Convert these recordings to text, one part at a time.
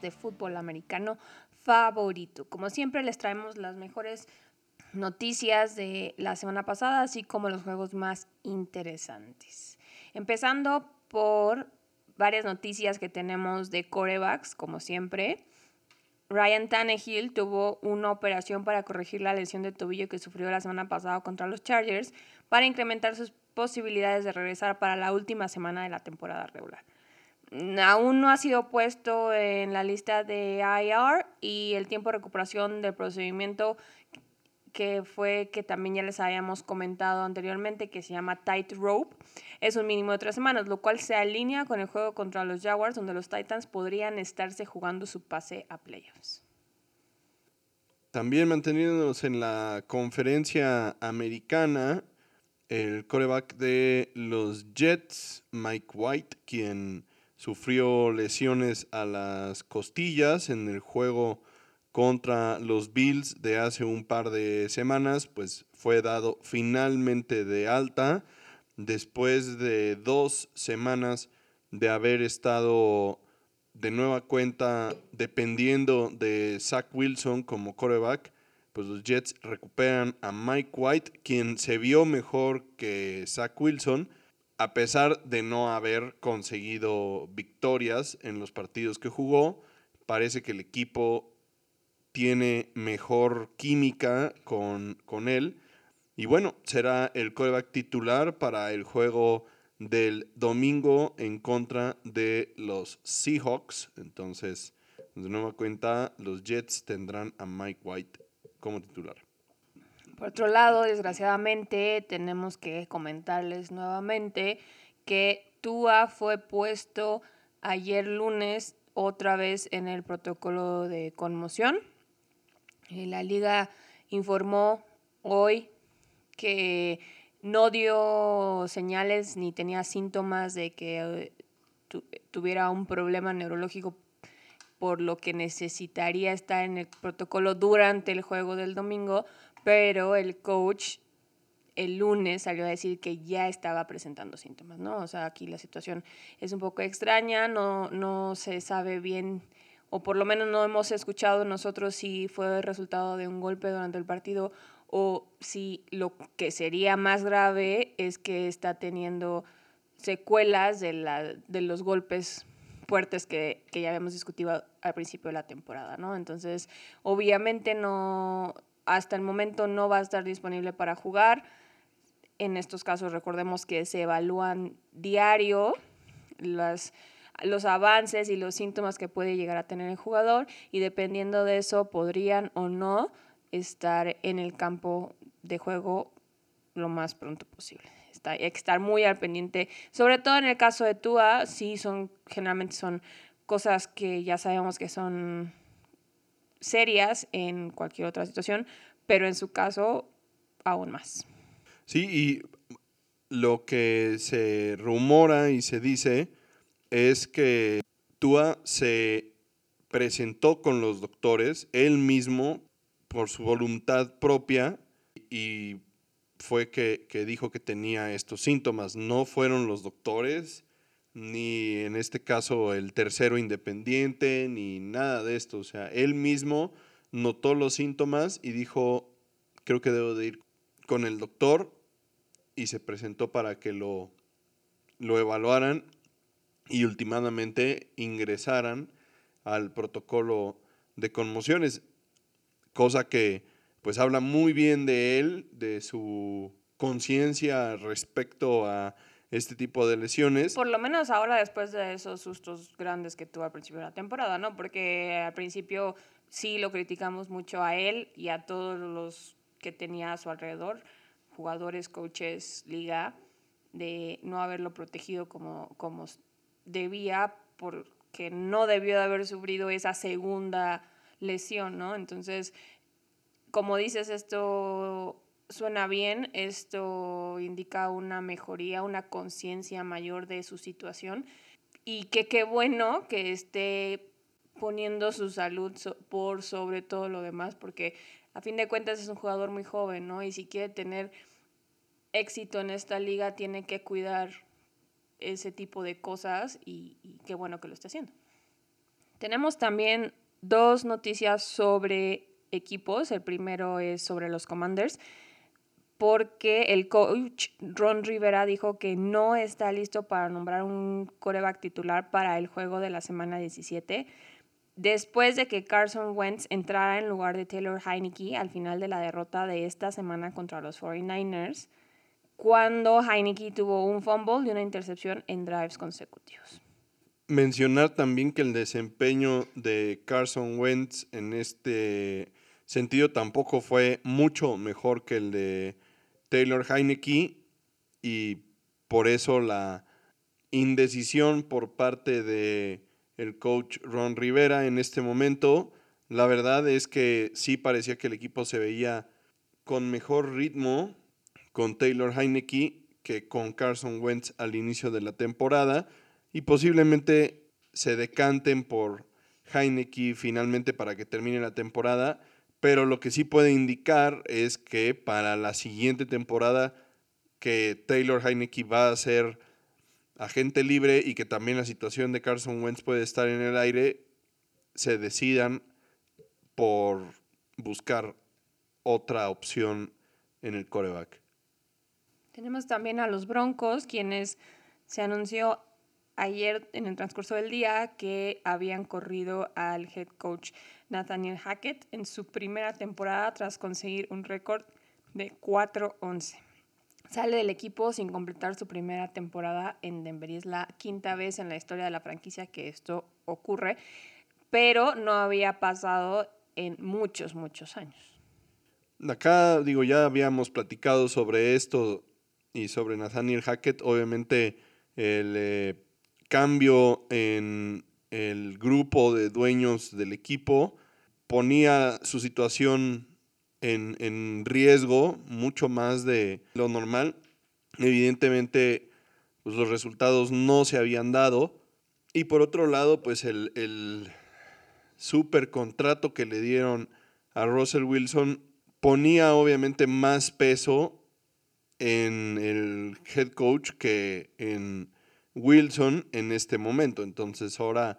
de fútbol americano favorito. Como siempre les traemos las mejores noticias de la semana pasada, así como los juegos más interesantes. Empezando por varias noticias que tenemos de corebacks, como siempre. Ryan Tannehill tuvo una operación para corregir la lesión de tobillo que sufrió la semana pasada contra los Chargers para incrementar sus posibilidades de regresar para la última semana de la temporada regular. Aún no ha sido puesto en la lista de IR y el tiempo de recuperación del procedimiento que fue que también ya les habíamos comentado anteriormente, que se llama Tight Rope, es un mínimo de tres semanas, lo cual se alinea con el juego contra los Jaguars, donde los Titans podrían estarse jugando su pase a playoffs. También manteniéndonos en la conferencia americana, el coreback de los Jets, Mike White, quien sufrió lesiones a las costillas en el juego contra los Bills de hace un par de semanas, pues fue dado finalmente de alta después de dos semanas de haber estado de nueva cuenta dependiendo de Zach Wilson como coreback, pues los Jets recuperan a Mike White, quien se vio mejor que Zach Wilson, a pesar de no haber conseguido victorias en los partidos que jugó. Parece que el equipo tiene mejor química con, con él. Y bueno, será el coreback titular para el juego del domingo en contra de los Seahawks. Entonces, de nueva cuenta, los Jets tendrán a Mike White como titular. Por otro lado, desgraciadamente, tenemos que comentarles nuevamente que Tua fue puesto ayer lunes otra vez en el protocolo de conmoción. Eh, la liga informó hoy que no dio señales ni tenía síntomas de que eh, tuviera un problema neurológico por lo que necesitaría estar en el protocolo durante el juego del domingo, pero el coach el lunes salió a decir que ya estaba presentando síntomas, ¿no? O sea, aquí la situación es un poco extraña, no, no se sabe bien o por lo menos no hemos escuchado nosotros si fue el resultado de un golpe durante el partido o si lo que sería más grave es que está teniendo secuelas de, la, de los golpes fuertes que, que, ya habíamos discutido al principio de la temporada, ¿no? Entonces, obviamente no, hasta el momento no va a estar disponible para jugar. En estos casos, recordemos que se evalúan diario las los avances y los síntomas que puede llegar a tener el jugador y dependiendo de eso podrían o no estar en el campo de juego lo más pronto posible. Está, hay que estar muy al pendiente, sobre todo en el caso de Tua, sí son, generalmente son cosas que ya sabemos que son serias en cualquier otra situación, pero en su caso aún más. Sí, y lo que se rumora y se dice es que Tua se presentó con los doctores, él mismo, por su voluntad propia, y fue que, dijo que tenía estos síntomas. No fueron los doctores, ni en este caso el tercero independiente, ni nada de esto. O sea, él mismo notó los síntomas y dijo, creo que debo de ir con el doctor, y se presentó para que lo, lo evaluaran y últimamente ingresaran al protocolo de conmociones, cosa que pues habla muy bien de él, de su conciencia respecto a este tipo de lesiones. Por lo menos ahora después de esos sustos grandes que tuvo al principio de la temporada, ¿no? Porque al principio sí lo criticamos mucho a él y a todos los que tenía a su alrededor, jugadores, coaches, liga, de no haberlo protegido como, como debía porque no debió de haber sufrido esa segunda lesión, ¿no? Entonces, como dices, esto suena bien, esto indica una mejoría, una conciencia mayor de su situación y que qué bueno que esté poniendo su salud por sobre todo lo demás, porque a fin de cuentas es un jugador muy joven, ¿no? Y si quiere tener éxito en esta liga, tiene que cuidar ese tipo de cosas y, y qué bueno que lo esté haciendo. Tenemos también dos noticias sobre equipos. El primero es sobre los Commanders, porque el coach Ron Rivera dijo que no está listo para nombrar un coreback titular para el juego de la semana 17 después de que Carson Wentz entrara en lugar de Taylor Heineke al final de la derrota de esta semana contra los 49ers, cuando Heineke tuvo un fumble y una intercepción en drives consecutivos. Mencionar también que el desempeño de Carson Wentz en este sentido tampoco fue mucho mejor que el de Taylor Heineke y por eso la indecisión por parte de el coach Ron Rivera en este momento. La verdad es que sí parecía que el equipo se veía con mejor ritmo con Taylor Heineke que con Carson Wentz al inicio de la temporada y posiblemente se decanten por Heineke finalmente para que termine la temporada, pero lo que sí puede indicar es que para la siguiente temporada que Taylor Heineke va a ser agente libre y que también la situación de Carson Wentz puede estar en el aire, se decidan por buscar otra opción en el coreback. Tenemos también a los Broncos, quienes se anunció ayer en el transcurso del día que habían corrido al head coach Nathaniel Hackett en su primera temporada tras conseguir un récord de 4-11. Sale del equipo sin completar su primera temporada en Denver y es la quinta vez en la historia de la franquicia que esto ocurre, pero no había pasado en muchos, muchos años. Acá, digo, ya habíamos platicado sobre esto y sobre Nathaniel Hackett. Obviamente, el eh, cambio en el grupo de dueños del equipo ponía su situación en, riesgo mucho más de lo normal. Evidentemente, pues los resultados no se habían dado. Y por otro lado, pues el, el super contrato que le dieron a Russell Wilson ponía obviamente más peso en el head coach que en Wilson en este momento. Entonces ahora,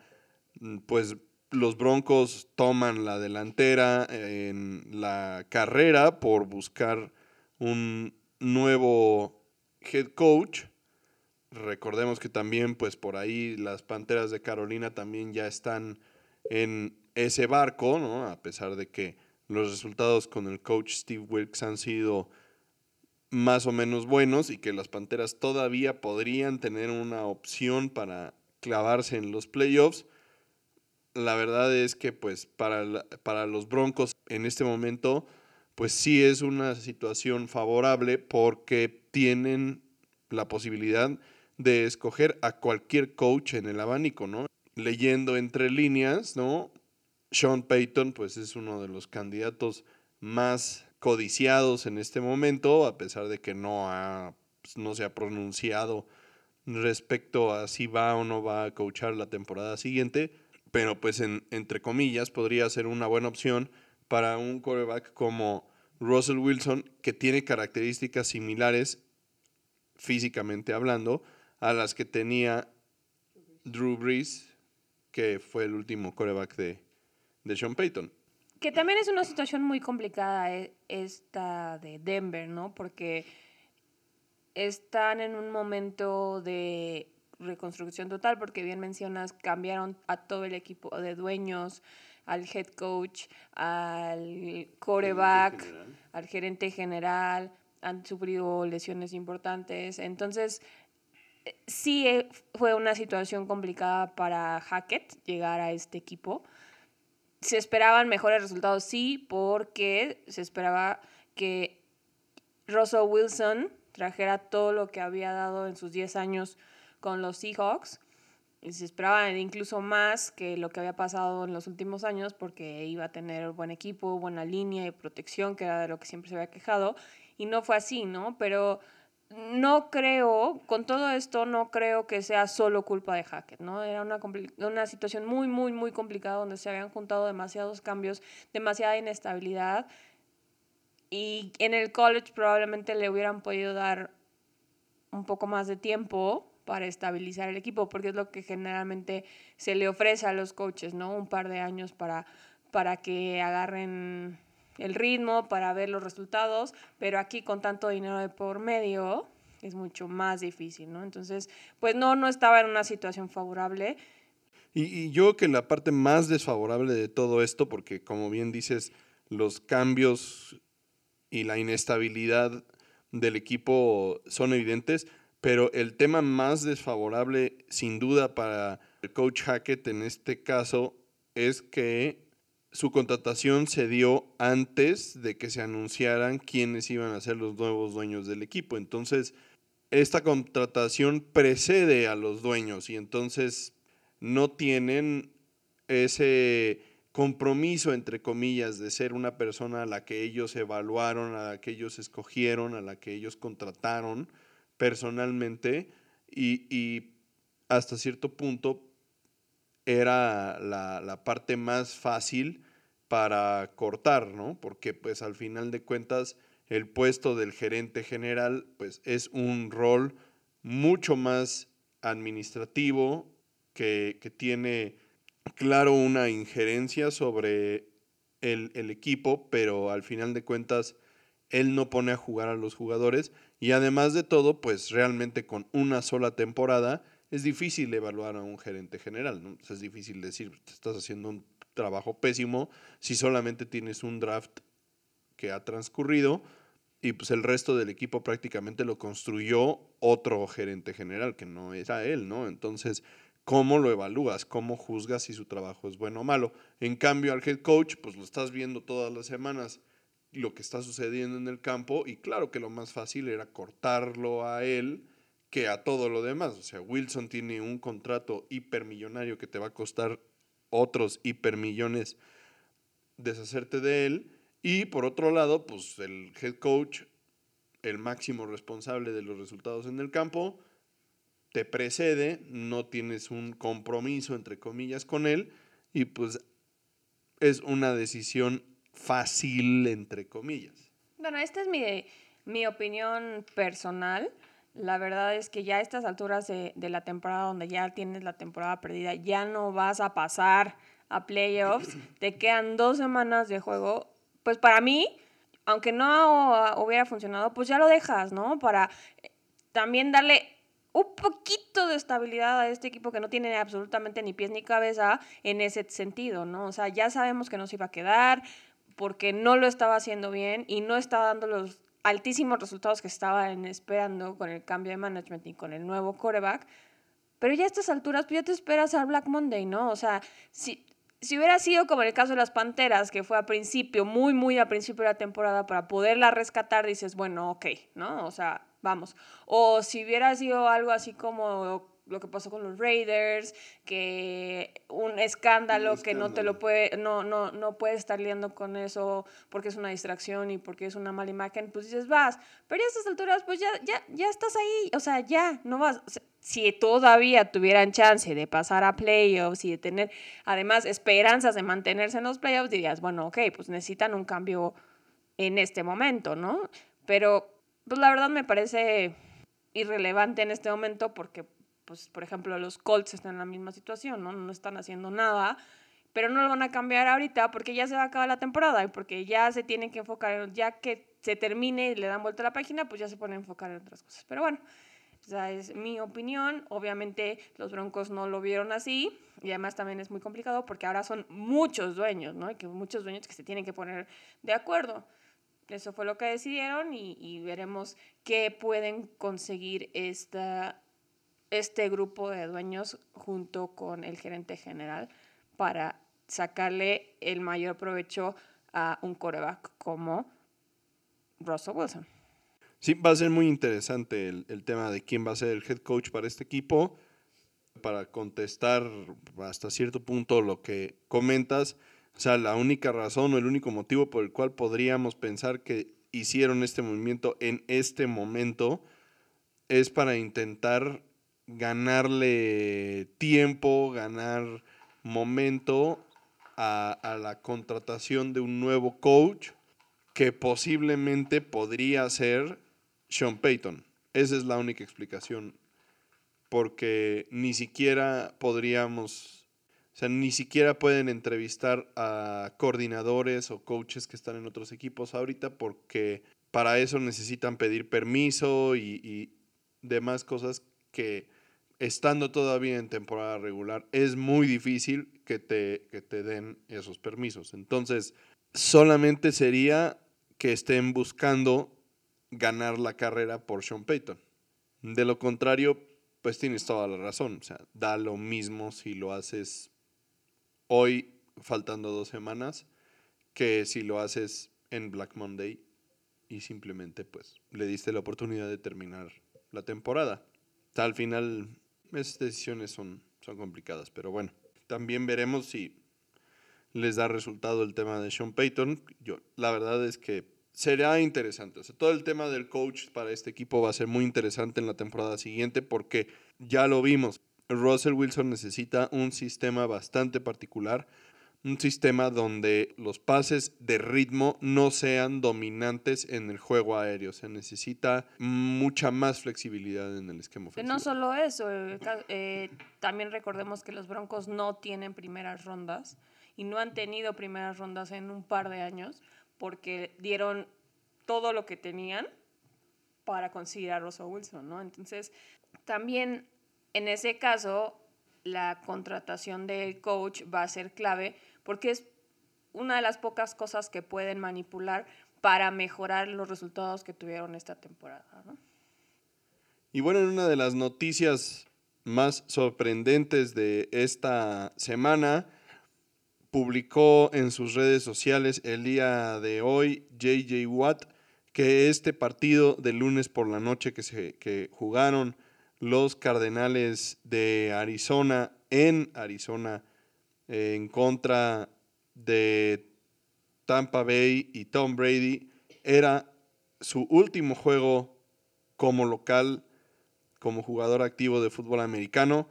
pues los Broncos toman la delantera en la carrera por buscar un nuevo head coach. Recordemos que también, pues por ahí las Panteras de Carolina también ya están en ese barco, ¿no? A pesar de que los resultados con el coach Steve Wilkes han sido más o menos buenos y que las Panteras todavía podrían tener una opción para clavarse en los playoffs la verdad es que pues para, para los Broncos en este momento pues sí es una situación favorable porque tienen la posibilidad de escoger a cualquier coach en el abanico, ¿no? Leyendo entre líneas, ¿no? Sean Payton pues es uno de los candidatos más codiciados en este momento, a pesar de que no, ha, pues, no se ha pronunciado respecto a si va o no va a coachar la temporada siguiente pero pues en, entre comillas podría ser una buena opción para un quarterback como Russell Wilson, que tiene características similares físicamente hablando a las que tenía Drew Brees, que fue el último quarterback de, de Sean Payton. Que también es una situación muy complicada eh, esta de Denver, ¿no? Porque están en un momento de reconstrucción total, porque bien mencionas, cambiaron a todo el equipo de dueños, al head coach, al coreback, al gerente general, han sufrido lesiones importantes. Entonces, sí eh, fue una situación complicada para Hackett llegar a este equipo. Se esperaban mejores resultados, sí, porque se esperaba que Russell Wilson trajera todo lo que había dado en sus 10 años con los Seahawks. Y se esperaba incluso más que lo que había pasado en los últimos años porque iba a tener buen equipo, buena línea y protección, que era de lo que siempre se había quejado. Y no fue así, ¿no? Pero no creo, con todo esto, no creo que sea solo culpa de Hackett, ¿no? Era una, una situación muy, muy, muy complicada donde se habían juntado demasiados cambios, demasiada inestabilidad. Y en el college probablemente le hubieran podido dar un poco más de tiempo para estabilizar el equipo, porque es lo que generalmente se le ofrece a los coaches, ¿no? Un par de años para, para que agarren el ritmo, para ver los resultados, pero aquí con tanto dinero de por medio es mucho más difícil, ¿no? Entonces, pues no, no estaba en una situación favorable. Y, y yo creo que la parte más desfavorable de todo esto, porque como bien dices, los cambios y la inestabilidad del equipo son evidentes, pero el tema más desfavorable, sin duda, para el coach Hackett en este caso es que su contratación se dio antes de que se anunciaran quiénes iban a ser los nuevos dueños del equipo. Entonces, esta contratación precede a los dueños y entonces no tienen ese compromiso, entre comillas, de ser una persona a la que ellos evaluaron, a la que ellos escogieron, a la que ellos contrataron personalmente y, hasta cierto punto era la, la, parte más fácil para cortar, ¿no? Porque pues al final de cuentas el puesto del gerente general pues es un rol mucho más administrativo que, que tiene claro una injerencia sobre el, equipo, pero al final de cuentas él no pone a jugar a los jugadores y además de todo, pues realmente con una sola temporada es difícil evaluar a un gerente general, ¿no? es difícil decir, te estás haciendo un trabajo pésimo si solamente tienes un draft que ha transcurrido y pues el resto del equipo prácticamente lo construyó otro gerente general que no era él, ¿no? Entonces, cómo lo evalúas, cómo juzgas si su trabajo es bueno o malo. En cambio, al head coach, pues lo estás viendo todas las semanas lo que está sucediendo en el campo y claro que lo más fácil era cortarlo a él que a todo lo demás. O sea, Wilson tiene un contrato hipermillonario que te va a costar otros hipermillones deshacerte de él. Y por otro lado, pues el head coach, el máximo responsable de los resultados en el campo, te precede, no tienes un compromiso, entre comillas, con él, y pues es una decisión fácil, entre comillas. Bueno, esta es mi, mi opinión personal. La verdad es que ya a estas alturas de, de, la temporada, donde ya tienes la temporada perdida, ya no vas a pasar a playoffs, te quedan dos semanas de juego. Pues para mí, aunque no hubiera funcionado, pues ya lo dejas, ¿no? Para eh, también darle un poquito de estabilidad a este equipo que no tiene absolutamente ni pies ni cabeza en ese sentido, ¿no? O sea, ya sabemos que no se iba a quedar porque no lo estaba haciendo bien y no estaba dando los altísimos resultados que estaban esperando con el cambio de management y con el nuevo coreback. Pero ya a estas alturas, pues ya te esperas al Black Monday, ¿no? O sea, si, si hubiera sido como en el caso de las Panteras, que fue a principio, muy, muy a principio de la temporada, para poderla rescatar, dices, bueno, ok, ¿no? O sea, vamos. O si hubiera sido algo así como lo que pasó con los Raiders, que un escándalo, que no te lo puede, no, no, no puedes estar liando con eso porque es una distracción y porque es una mala imagen, pues dices, vas, pero a estas alturas, pues ya, ya, ya estás ahí, o sea, ya, no vas. si todavía tuvieran chance de pasar a playoffs y de tener, además, esperanzas de mantenerse en los playoffs, dirías, bueno, ok, pues necesitan un cambio en este momento, ¿no? Pero pues la verdad me parece irrelevante en este momento porque, pues, por ejemplo, los Colts están en la misma situación, ¿no? No están haciendo nada, pero no lo van a cambiar ahorita porque ya se va a acabar la temporada y porque ya se tienen que enfocar, ya que se termine y le dan vuelta a la página, pues ya se ponen a enfocar en otras cosas. Pero bueno, esa es mi opinión. Obviamente los Broncos no lo vieron así y además también es muy complicado porque ahora son muchos dueños, ¿no? Y que muchos dueños que se tienen que poner de acuerdo. Eso fue lo que decidieron y, veremos qué pueden conseguir esta, este grupo de dueños junto con el gerente general para sacarle el mayor provecho a un coreback como Russell Wilson. Sí, va a ser muy interesante el, el, tema de quién va a ser el head coach para este equipo. Para contestar hasta cierto punto lo que comentas, o sea, la única razón o el único motivo por el cual podríamos pensar que hicieron este movimiento en este momento es para intentar ganarle tiempo, ganar momento a, a, la contratación de un nuevo coach que posiblemente podría ser Sean Payton. Esa es la única explicación porque ni siquiera podríamos, o sea, ni siquiera pueden entrevistar a coordinadores o coaches que están en otros equipos ahorita porque para eso necesitan pedir permiso y, y demás cosas que estando todavía en temporada regular es muy difícil que te, que te den esos permisos. Entonces, solamente sería que estén buscando ganar la carrera por Sean Payton. De lo contrario, pues tienes toda la razón. O sea, da lo mismo si lo haces hoy, faltando dos semanas, que si lo haces en Black Monday y simplemente pues le diste la oportunidad de terminar la temporada. Al final, esas decisiones son, son complicadas, pero bueno, también veremos si les da resultado el tema de Sean Payton. Yo, la verdad es que será interesante. Todo el tema del coach para este equipo va a ser muy interesante en la temporada siguiente porque ya lo vimos. Russell Wilson necesita un sistema bastante particular, un sistema donde los pases de ritmo no sean dominantes en el juego aéreo. Se necesita mucha más flexibilidad en el esquema ofensivo. No solo eso, eh, eh, también recordemos que los Broncos no tienen primeras rondas y no han tenido primeras rondas en un par de años porque dieron todo lo que tenían para conseguir a Russell Wilson, ¿no? Entonces, también en ese caso, la contratación del coach va a ser clave porque es una de las pocas cosas que pueden manipular para mejorar los resultados que tuvieron esta temporada. Y bueno, en una de las noticias más sorprendentes de esta semana, publicó en sus redes sociales el día de hoy JJ Watt que este partido de lunes por la noche que, se, que jugaron los Cardenales de Arizona en Arizona en contra de Tampa Bay y Tom Brady era su último juego como local, como jugador activo de fútbol americano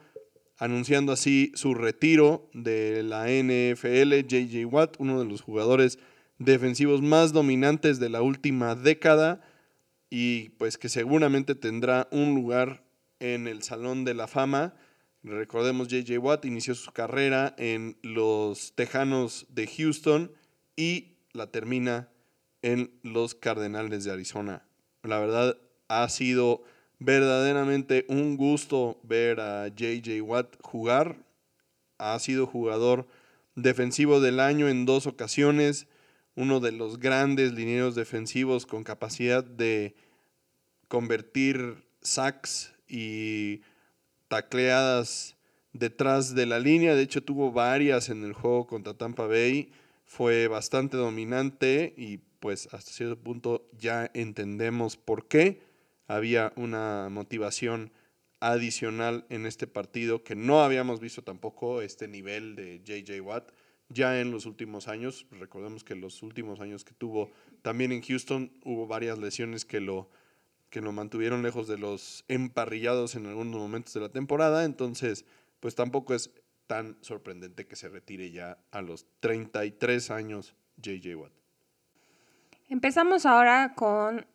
anunciando así su retiro de la NFL, JJ Watt, uno de los jugadores defensivos más dominantes de la última década y pues que seguramente tendrá un lugar en el Salón de la Fama. Recordemos, JJ Watt inició su carrera en los Tejanos de Houston y la termina en los Cardenales de Arizona. La verdad ha sido verdaderamente un gusto ver a JJ Watt jugar. Ha sido jugador defensivo del año en dos ocasiones, uno de los grandes linieros defensivos con capacidad de convertir sacks y tacleadas detrás de la línea. De hecho, tuvo varias en el juego contra Tampa Bay. Fue bastante dominante y pues hasta cierto punto ya entendemos por qué había una motivación adicional en este partido que no habíamos visto tampoco este nivel de JJ Watt ya en los últimos años. Recordemos que los últimos años que tuvo también en Houston hubo varias lesiones que lo, que lo mantuvieron lejos de los emparrillados en algunos momentos de la temporada. Entonces, pues tampoco es tan sorprendente que se retire ya a los 33 años JJ Watt. Empezamos ahora con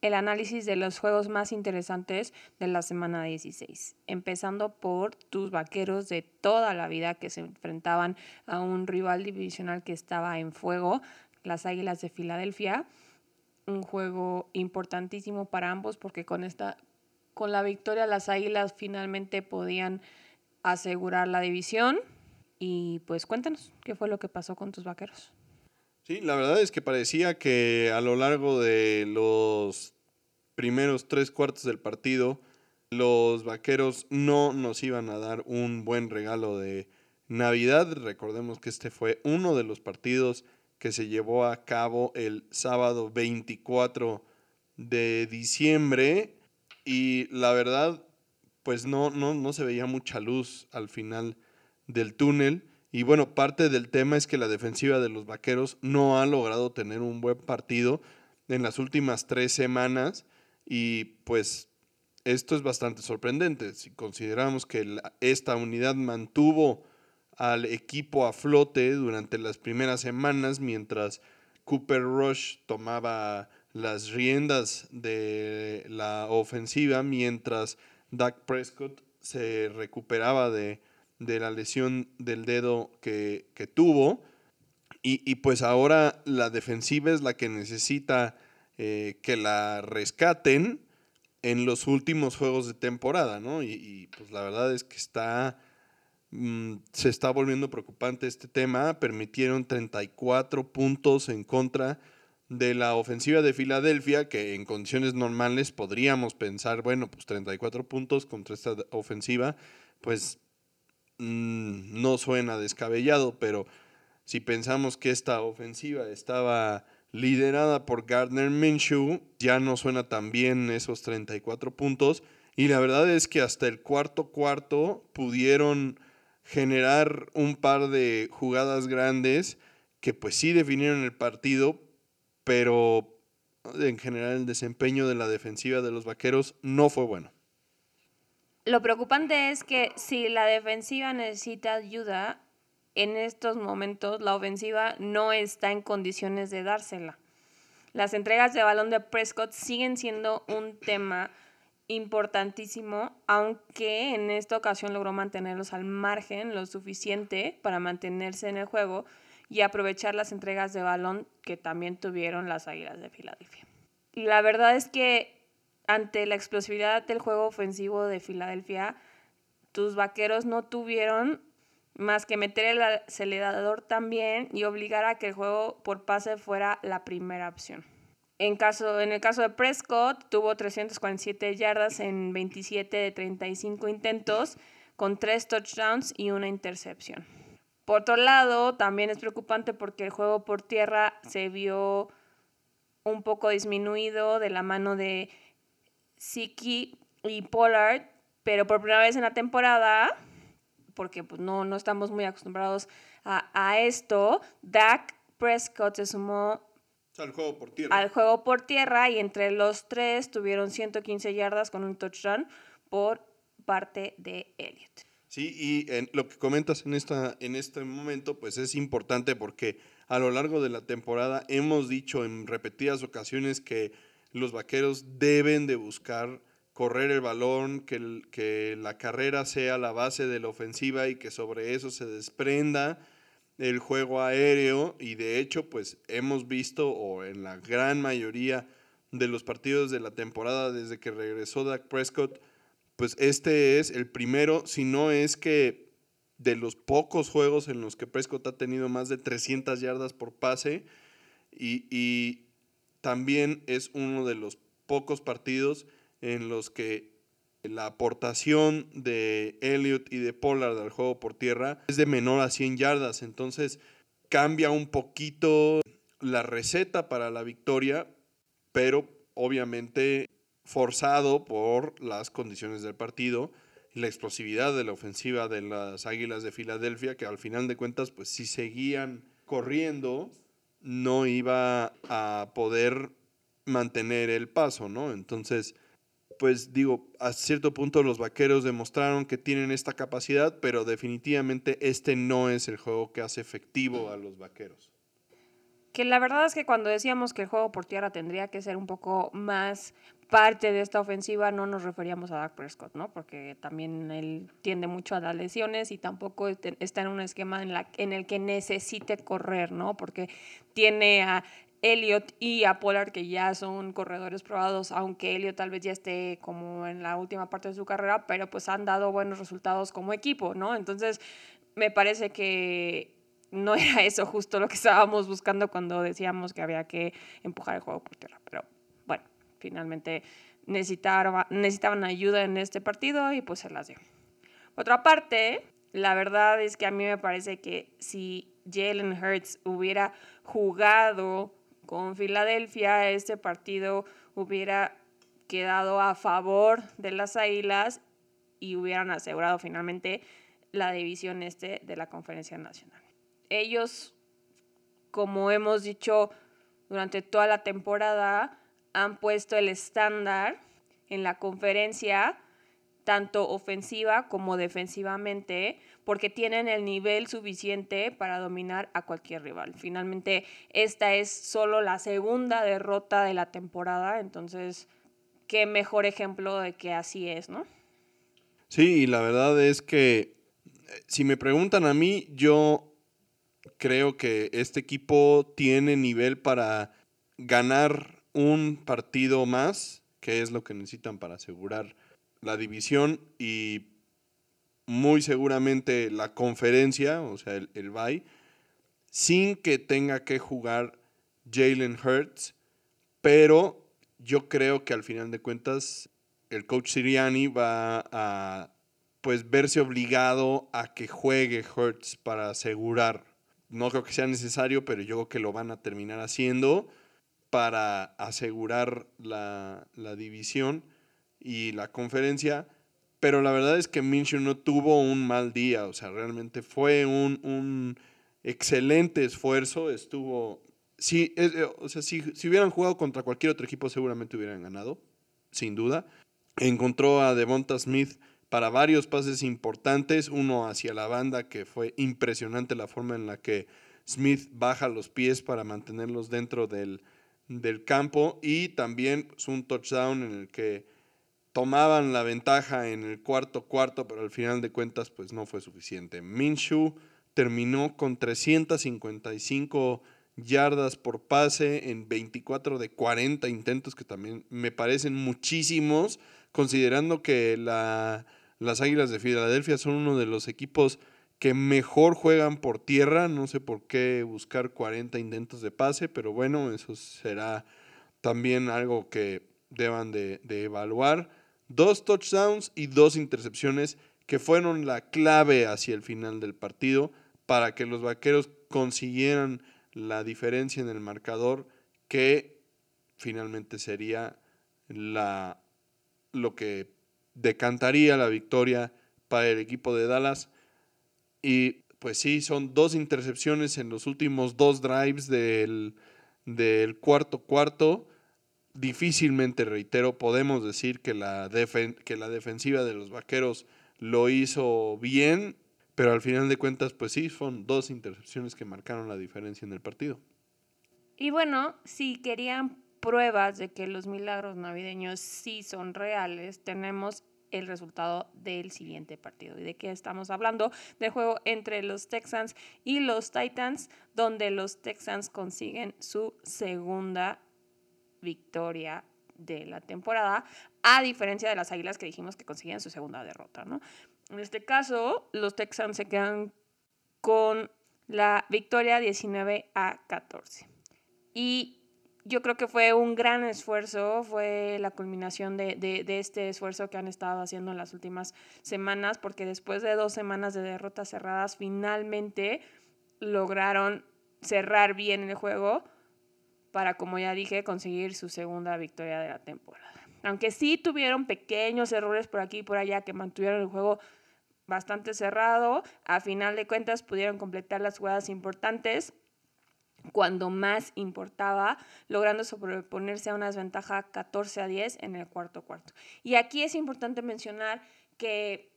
el análisis de los juegos más interesantes de la semana 16, empezando por tus vaqueros de toda la vida que se enfrentaban a un rival divisional que estaba en fuego, las Águilas de Filadelfia. Un juego importantísimo para ambos porque con esta con la victoria las Águilas finalmente podían asegurar la división y pues cuéntanos qué fue lo que pasó con tus vaqueros. Sí, la verdad es que parecía que a lo largo de los primeros tres cuartos del partido, los vaqueros no nos iban a dar un buen regalo de Navidad. Recordemos que este fue uno de los partidos que se llevó a cabo el sábado 24 de diciembre y la verdad pues no, no, no se veía mucha luz al final del túnel. Y bueno, parte del tema es que la defensiva de los Vaqueros no ha logrado tener un buen partido en las últimas tres semanas y pues esto es bastante sorprendente. Si consideramos que esta unidad mantuvo al equipo a flote durante las primeras semanas mientras Cooper Rush tomaba las riendas de la ofensiva, mientras Dak Prescott se recuperaba de, la lesión del dedo que, tuvo. Y, pues ahora la defensiva es la que necesita eh, que la rescaten en los últimos juegos de temporada, ¿no? Y, pues la verdad es que está, mm, se está volviendo preocupante este tema. Permitieron 34 puntos en contra de la ofensiva de Filadelfia, que en condiciones normales podríamos pensar, bueno, pues 34 puntos contra esta ofensiva, pues mm, no suena descabellado, pero si pensamos que esta ofensiva estaba liderada por Gardner Minshew, ya no suena tan bien esos 34 puntos. Y la verdad es que hasta el cuarto cuarto pudieron generar un par de jugadas grandes que pues sí definieron el partido, pero en general el desempeño de la defensiva de los Vaqueros no fue bueno. Lo preocupante es que si la defensiva necesita ayuda, en estos momentos la ofensiva no está en condiciones de dársela. Las entregas de balón de Prescott siguen siendo un tema importantísimo, aunque en esta ocasión logró mantenerlos al margen lo suficiente para mantenerse en el juego y aprovechar las entregas de balón que también tuvieron las Águilas de Filadelfia. Y la verdad es que ante la explosividad del juego ofensivo de Filadelfia, tus vaqueros no tuvieron más que meter el acelerador también y obligar a que el juego por pase fuera la primera opción. En, caso, en el caso de Prescott, tuvo 347 yardas en 27 de 35 intentos, con 3 touchdowns y una intercepción. Por otro lado, también es preocupante porque el juego por tierra se vio un poco disminuido de la mano de Siki y Pollard, pero por primera vez en la temporada, porque pues, no, no estamos muy acostumbrados a, esto, Dak Prescott se sumó al juego por tierra. Al juego por tierra y entre los tres tuvieron 115 yardas con un touchdown por parte de Elliott. Sí, y en lo que comentas en, esta, en este momento, pues es importante porque a lo largo de la temporada hemos dicho en repetidas ocasiones que los vaqueros deben de buscar correr el balón, que, que la carrera sea la base de la ofensiva y que sobre eso se desprenda el juego aéreo y de hecho pues hemos visto o en la gran mayoría de los partidos de la temporada desde que regresó Dak Prescott pues este es el primero, si no es que de los pocos juegos en los que Prescott ha tenido más de 300 yardas por pase y, también es uno de los pocos partidos en los que la aportación de Elliott y de Pollard al juego por tierra es de menor a 100 yardas. Entonces cambia un poquito la receta para la victoria, pero obviamente forzado por las condiciones del partido y la explosividad de la ofensiva de las Águilas de Filadelfia, que al final de cuentas, pues si seguían corriendo, no iba a poder mantener el paso, ¿no? Entonces, pues digo, a cierto punto los vaqueros demostraron que tienen esta capacidad, pero definitivamente este no es el juego que hace efectivo a los vaqueros. Que la verdad es que cuando decíamos que el juego por tierra tendría que ser un poco más parte de esta ofensiva no nos referíamos a Dak Prescott, ¿no? Porque también él tiende mucho a las lesiones y tampoco está en un esquema en, en el que necesite correr, ¿no? Porque tiene a Elliot y a Pollard que ya son corredores probados, aunque Elliot tal vez ya esté como en la última parte de su carrera, pero pues han dado buenos resultados como equipo, ¿no? Entonces, me parece que no era eso justo lo que estábamos buscando cuando decíamos que había que empujar el juego por tierra, pero finalmente necesitaban, necesitaban ayuda en este partido y pues se las dio. Otra parte, la verdad es que a mí me parece que si Jalen Hurts hubiera jugado con Filadelfia, este partido hubiera quedado a favor de las Águilas y hubieran asegurado finalmente la división este de la Conferencia Nacional. Ellos, como hemos dicho durante toda la temporada, han puesto el estándar en la conferencia, tanto ofensiva como defensivamente, porque tienen el nivel suficiente para dominar a cualquier rival. Finalmente, esta es solo la segunda derrota de la temporada, entonces, qué mejor ejemplo de que así es, ¿no? Sí, y la verdad es que eh, si me preguntan a mí, yo creo que este equipo tiene nivel para ganar un partido más, que es lo que necesitan para asegurar la división y muy seguramente la conferencia, o sea, el, el bye, sin que tenga que jugar Jalen Hurts, pero yo creo que al final de cuentas el coach Siriani va a pues verse obligado a que juegue Hurts para asegurar. No creo que sea necesario, pero yo creo que lo van a terminar haciendo para asegurar la, la división y la conferencia. Pero la verdad es que Minshew no tuvo un mal día, o sea, realmente fue un, un excelente esfuerzo, estuvo... Sí, eh, o sea, si, si hubieran jugado contra cualquier otro equipo seguramente hubieran ganado, sin duda. Encontró a Devonta Smith para varios pases importantes, uno hacia la banda que fue impresionante la forma en la que Smith baja los pies para mantenerlos dentro del, del campo y también pues, un touchdown en el que tomaban la ventaja en el cuarto cuarto, pero al final de cuentas pues no fue suficiente. Minshew terminó con 355 yardas por pase en 24 de 40 intentos, que también me parecen muchísimos, considerando que la, las Águilas de Filadelfia son uno de los equipos que mejor juegan por tierra. No sé por qué buscar 40 intentos de pase, pero bueno, eso será también algo que deban de, de evaluar dos touchdowns y dos intercepciones que fueron la clave hacia el final del partido para que los vaqueros consiguieran la diferencia en el marcador que finalmente sería la, lo que decantaría la victoria para el equipo de Dallas. Y pues sí, son dos intercepciones en los últimos dos drives del, del cuarto cuarto difícilmente, reitero, podemos decir que la, que la defensiva de los Vaqueros lo hizo bien, pero al final de cuentas, pues sí, son dos intercepciones que marcaron la diferencia en el partido. Y bueno, si querían pruebas de que los milagros navideños sí son reales, tenemos el resultado del siguiente partido. ¿Y de qué estamos hablando? Del juego entre los Texans y los Titans, donde los Texans consiguen su segunda victoria de la temporada, a diferencia de las Águilas que dijimos que conseguían su segunda derrota, ¿no? En este caso, los Texans se quedan con la victoria 19 a 14. Y yo creo que fue un gran esfuerzo, fue la culminación de, de, este esfuerzo que han estado haciendo en las últimas semanas, porque después de dos semanas de derrotas cerradas, finalmente lograron cerrar bien el juego para, como ya dije, conseguir su segunda victoria de la temporada. Aunque sí tuvieron pequeños errores por aquí y por allá que mantuvieron el juego bastante cerrado, a final de cuentas pudieron completar las jugadas importantes cuando más importaba, logrando sobreponerse a una desventaja 14 a 10 en el cuarto cuarto. Y aquí es importante mencionar que,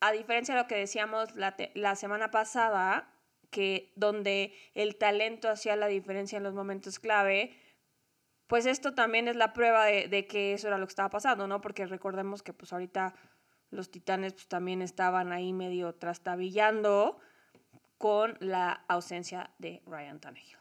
a diferencia de lo que decíamos la, la semana pasada, que donde el talento hacía la diferencia en los momentos clave, pues esto también es la prueba de, que eso era lo que estaba pasando, ¿no? Porque recordemos que pues ahorita los titanes pues también estaban ahí medio trastabillando con la ausencia de Ryan Tannehill.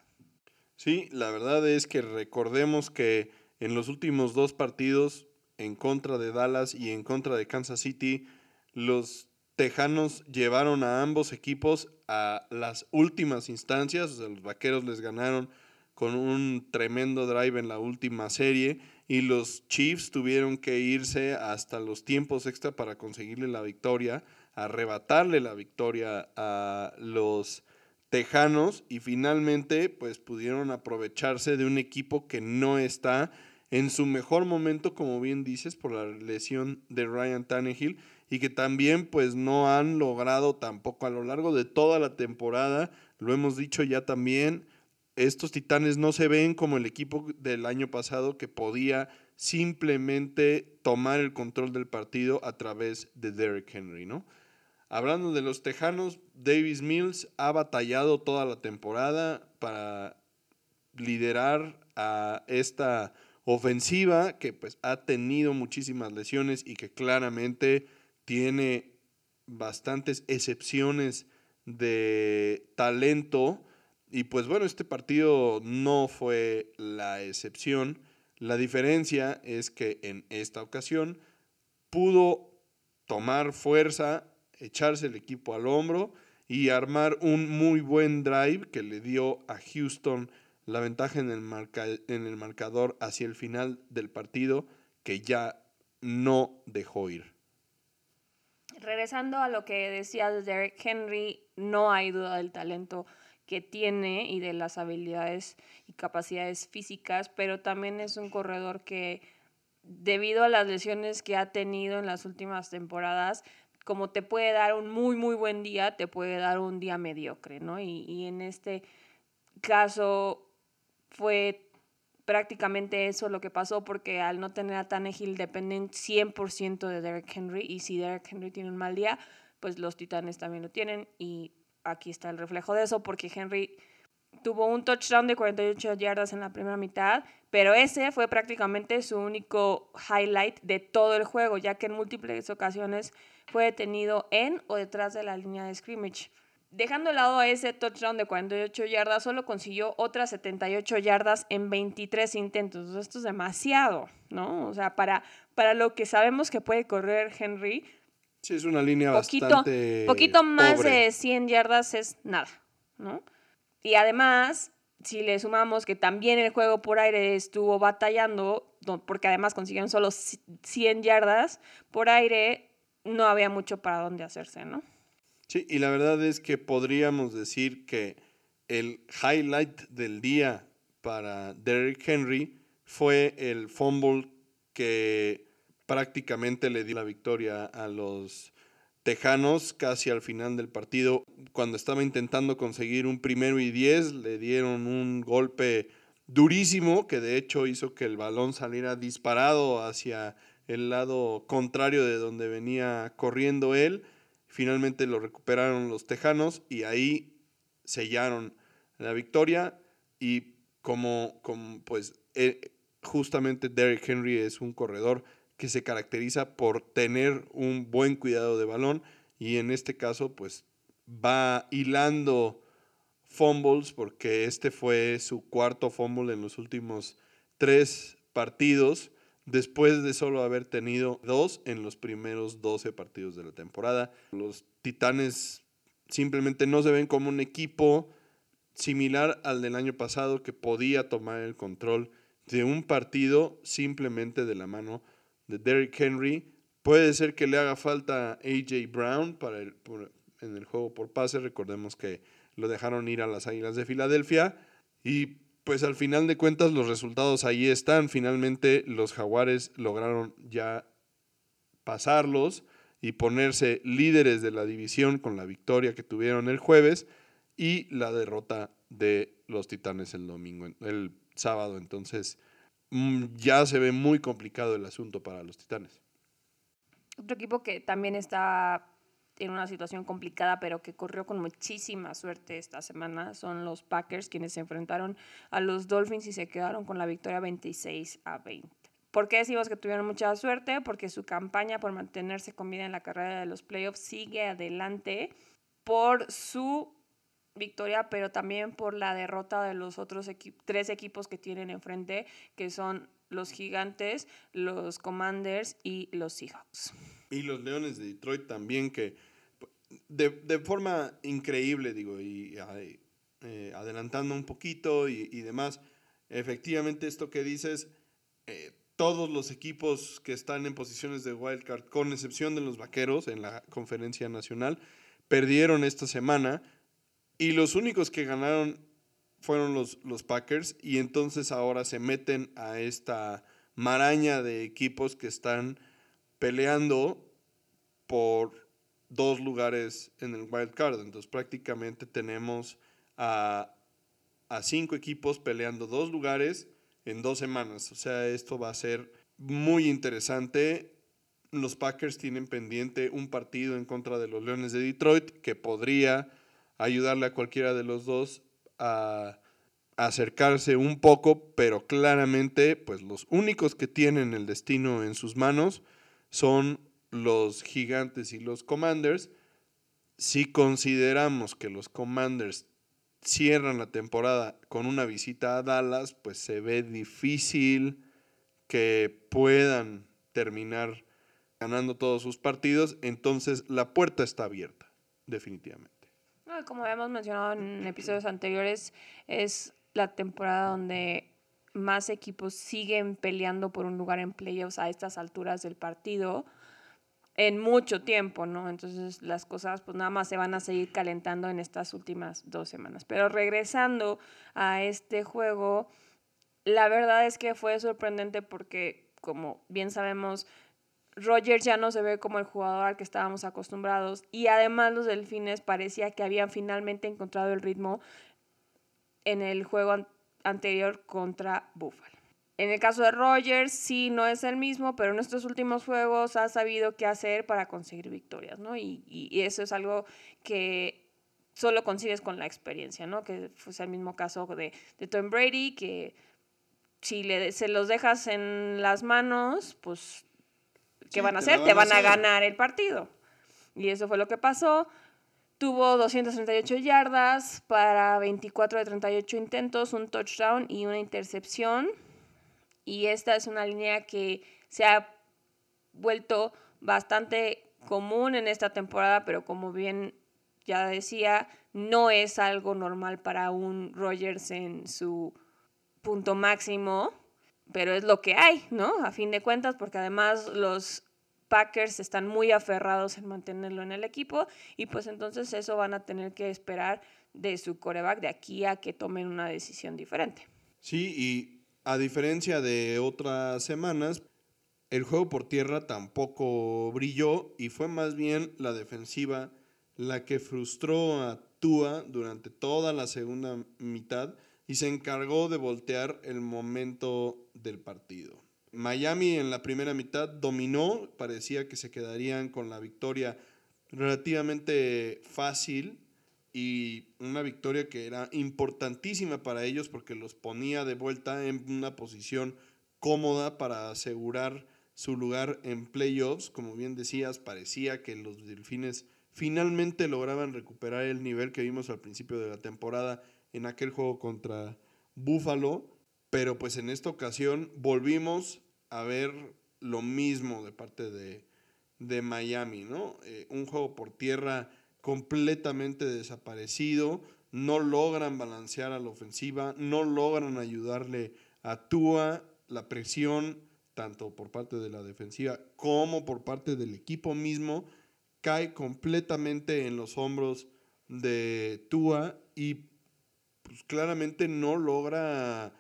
Sí, la verdad es que recordemos que en los últimos dos partidos en contra de Dallas y en contra de Kansas City, los Tejanos llevaron a ambos equipos a las últimas instancias, o sea, los Vaqueros les ganaron con un tremendo drive en la última serie y los Chiefs tuvieron que irse hasta los tiempos extra para conseguirle la victoria, arrebatarle la victoria a los Tejanos y finalmente pues pudieron aprovecharse de un equipo que no está en su mejor momento, como bien dices, por la lesión de Ryan Tannehill y que también pues no han logrado tampoco a lo largo de toda la temporada, lo hemos dicho ya también, estos Titanes no se ven como el equipo del año pasado que podía simplemente tomar el control del partido a través de Derrick Henry, ¿no? Hablando de los Tejanos, Davis Mills ha batallado toda la temporada para liderar a esta ofensiva que pues ha tenido muchísimas lesiones y que claramente tiene bastantes excepciones de talento. Y pues bueno, este partido no fue la excepción. La diferencia es que en esta ocasión pudo tomar fuerza, echarse el equipo al hombro y armar un muy buen drive que le dio a Houston la ventaja en el, en el marcador hacia el final del partido que ya no dejó ir. Regresando a lo que decía Derek Henry, no hay duda del talento que tiene y de las habilidades y capacidades físicas, pero también es un corredor que debido a las lesiones que ha tenido en las últimas temporadas, como te puede dar un muy, muy buen día, te puede dar un día mediocre, ¿no? Y en este caso fue prácticamente eso lo que pasó porque al no tener a Tannehill dependen 100% de Derek Henry y si Derek Henry tiene un mal día, pues los Titanes también lo tienen y aquí está el reflejo de eso porque Henry tuvo un touchdown de 48 yardas en la primera mitad, pero ese fue prácticamente su único highlight de todo el juego, ya que en múltiples ocasiones fue detenido en o detrás de la línea de scrimmage. Dejando de lado a ese touchdown de 48 yardas, solo consiguió otras 78 yardas en 23 intentos. Esto es demasiado, ¿no? O sea, para, para lo que sabemos que puede correr Henry. Sí, es una línea bastante. Poquito más de 100 yardas es nada, ¿no? Y además, si le sumamos que también el juego por aire estuvo batallando, porque además consiguieron solo 100 yardas por aire, no había mucho para dónde hacerse, ¿no? Sí, y la verdad es que podríamos decir que el highlight del día para Derrick Henry fue el fumble que prácticamente le dio la victoria a los Tejanos casi al final del partido. Cuando estaba intentando conseguir un primero y diez, le dieron un golpe durísimo que de hecho hizo que el balón saliera disparado hacia el lado contrario de donde venía corriendo él Finalmente lo recuperaron los Tejanos y ahí sellaron la victoria. Y como, pues eh, justamente Derrick Henry es un corredor que se caracteriza por tener un buen cuidado de balón y en este caso pues va hilando fumbles porque este fue su cuarto fumble en los últimos tres partidos después de solo haber tenido dos en los primeros 12 partidos de la temporada. Los Titanes simplemente no se ven como un equipo similar al del año pasado que podía tomar el control de un partido simplemente de la mano de Derrick Henry. Puede ser que le haga falta AJ Brown para el, en el juego por pase. Recordemos que lo dejaron ir a las Águilas de Filadelfia. Y pues al final de cuentas los resultados ahí están. Finalmente los jaguares lograron ya pasarlos y ponerse líderes de la división con la victoria que tuvieron el jueves y la derrota de los Titanes el domingo, el sábado. Entonces mm, ya se ve muy complicado el asunto para los Titanes. Otro equipo que también está en una situación complicada, pero que corrió con muchísima suerte esta semana, son los Packers, quienes se enfrentaron a los Dolphins y se quedaron con la victoria 26 a 20. ¿Por qué decimos que tuvieron mucha suerte? Porque su campaña por mantenerse con vida en la carrera de los playoffs sigue adelante por su victoria, pero también por la derrota de los otros tres equipos que tienen enfrente, que son los Gigantes, los Commanders y los Seahawks. Y los Leones de Detroit también, que de, forma increíble, digo, y eh, adelantando un poquito y, demás, efectivamente esto que dices, eh, todos los equipos que están en posiciones de wildcard, con excepción de los Vaqueros en la conferencia nacional, perdieron esta semana y los únicos que ganaron fueron los, los Packers y entonces ahora se meten a esta maraña de equipos que están peleando por dos lugares en el wild card. Entonces prácticamente tenemos a, cinco equipos peleando dos lugares en dos semanas. O sea, esto va a ser muy interesante. Los Packers tienen pendiente un partido en contra de los Leones de Detroit que podría ayudarle a cualquiera de los dos a acercarse un poco, pero claramente, pues los únicos que tienen el destino en sus manos son los gigantes y los commanders. Si consideramos que los commanders cierran la temporada con una visita a Dallas, pues se ve difícil que puedan terminar ganando todos sus partidos. Entonces la puerta está abierta, definitivamente. como habíamos mencionado en episodios anteriores, es la temporada donde más equipos siguen peleando por un lugar en playoffs a estas alturas del partido en mucho tiempo, ¿no? Entonces las cosas pues nada más se van a seguir calentando en estas últimas dos semanas. Pero regresando a este juego, la verdad es que fue sorprendente porque, como bien sabemos, Rogers ya no se ve como el jugador al que estábamos acostumbrados y además los delfines parecía que habían finalmente encontrado el ritmo en el juego anterior contra Buffalo. En el caso de Rogers, sí, no es el mismo, pero en estos últimos juegos ha sabido qué hacer para conseguir victorias, ¿no? Y, y, eso es algo que solo consigues con la experiencia, ¿no? Que fue el mismo caso de, de Tom Brady, que si le, se los dejas en las manos, pues, ¿qué van a hacer? Te van a ganar el partido. Y eso fue lo que pasó. Tuvo 238 yardas para 24 de 38 intentos, un touchdown y una intercepción y esta es una línea que se ha vuelto bastante común en esta temporada, pero como bien ya decía, no es algo normal para un Rogers en su punto máximo, pero es lo que hay, ¿no? A fin de cuentas, porque además los Packers están muy aferrados en mantenerlo en el equipo y pues entonces eso van a tener que esperar de su coreback de aquí a que tomen una decisión diferente. Sí, y a diferencia de otras semanas, el juego por tierra tampoco brilló y fue más bien la defensiva la que frustró a Tua durante toda la segunda mitad y se encargó de voltear el momento del partido. Miami en la primera mitad dominó, parecía que se quedarían con la victoria relativamente fácil y una victoria que era importantísima para ellos porque los ponía de vuelta en una posición cómoda para asegurar su lugar en playoffs. Como bien decías, parecía que los delfines finalmente lograban recuperar el nivel que vimos al principio de la temporada en aquel juego contra Buffalo, pero pues en esta ocasión volvimos a ver lo mismo de parte de, de Miami, ¿no? Eh, un juego por tierra completamente desaparecido, no logran balancear a la ofensiva, no logran ayudarle a Tua, la presión, tanto por parte de la defensiva como por parte del equipo mismo, cae completamente en los hombros de Tua y pues claramente no logra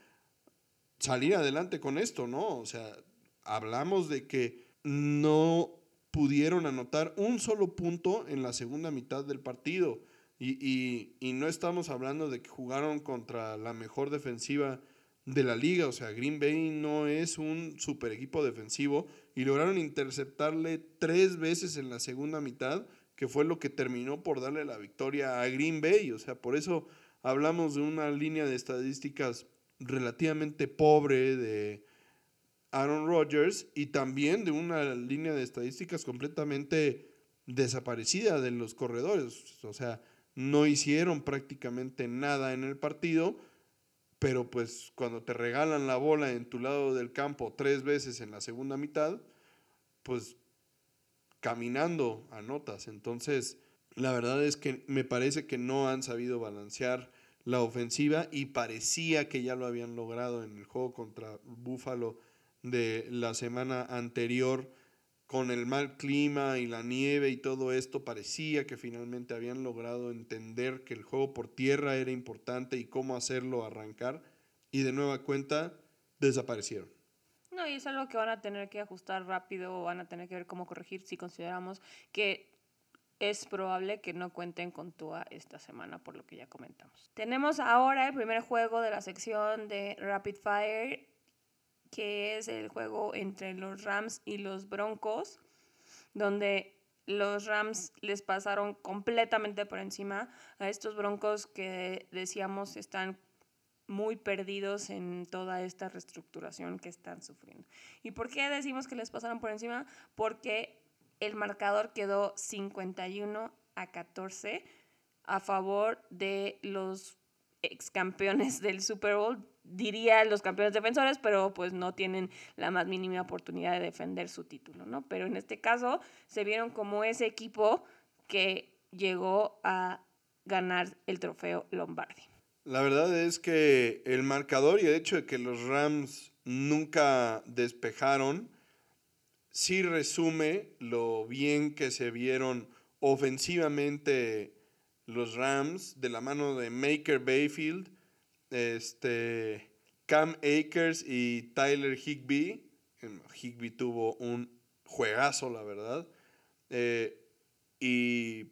salir adelante con esto, ¿no? O sea, hablamos de que no pudieron anotar un solo punto en la segunda mitad del partido. Y, no estamos hablando de que jugaron contra la mejor defensiva de la liga. O sea, Green Bay no es un super equipo defensivo y lograron interceptarle tres veces en la segunda mitad, que fue lo que terminó por darle la victoria a Green Bay. O sea, por eso hablamos de una línea de estadísticas relativamente pobre de, Aaron Rodgers y también de una línea de estadísticas completamente desaparecida de los corredores. O sea, no hicieron prácticamente nada en el partido, pero pues cuando te regalan la bola en tu lado del campo tres veces en la segunda mitad, pues caminando anotas. Entonces, la verdad es que me parece que no han sabido balancear la ofensiva y parecía que ya lo habían logrado en el juego contra Buffalo de la semana anterior con el mal clima y la nieve y todo esto, parecía que finalmente habían logrado entender que el juego por tierra era importante y cómo hacerlo arrancar, y de nueva cuenta desaparecieron. No, y es algo que van a tener que ajustar rápido van a tener que ver cómo corregir si consideramos que es probable que no cuenten con TUA esta semana, por lo que ya comentamos. Tenemos ahora el primer juego de la sección de Rapid Fire que es el juego entre los Rams y los Broncos, donde los Rams les pasaron completamente por encima a estos Broncos que decíamos están muy perdidos en toda esta reestructuración que están sufriendo. ¿Y por qué decimos que les pasaron por encima? Porque el marcador quedó 51 a 14 a favor de los ex campeones del Super Bowl, diría los campeones defensores, pero pues no tienen la más mínima oportunidad de defender su título, ¿no? Pero en este caso se vieron como ese equipo que llegó a ganar el trofeo Lombardi. La verdad es que el marcador y el hecho de que los Rams nunca despejaron, sí resume lo bien que se vieron ofensivamente los Rams de la mano de Maker Bayfield, este, Cam Akers y Tyler Higby. Higby tuvo un juegazo, la verdad. Eh, y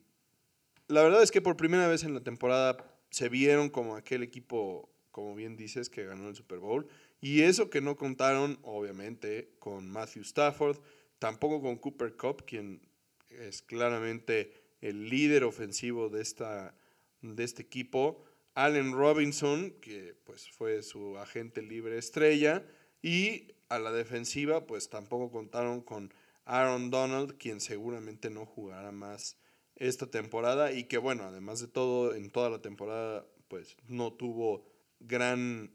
la verdad es que por primera vez en la temporada se vieron como aquel equipo, como bien dices, que ganó el Super Bowl. Y eso que no contaron, obviamente, con Matthew Stafford, tampoco con Cooper Cup, quien es claramente el líder ofensivo de, esta, de este equipo. Allen Robinson, que pues fue su agente libre estrella. Y a la defensiva, pues tampoco contaron con Aaron Donald, quien seguramente no jugará más esta temporada y que bueno, además de todo, en toda la temporada pues no tuvo gran,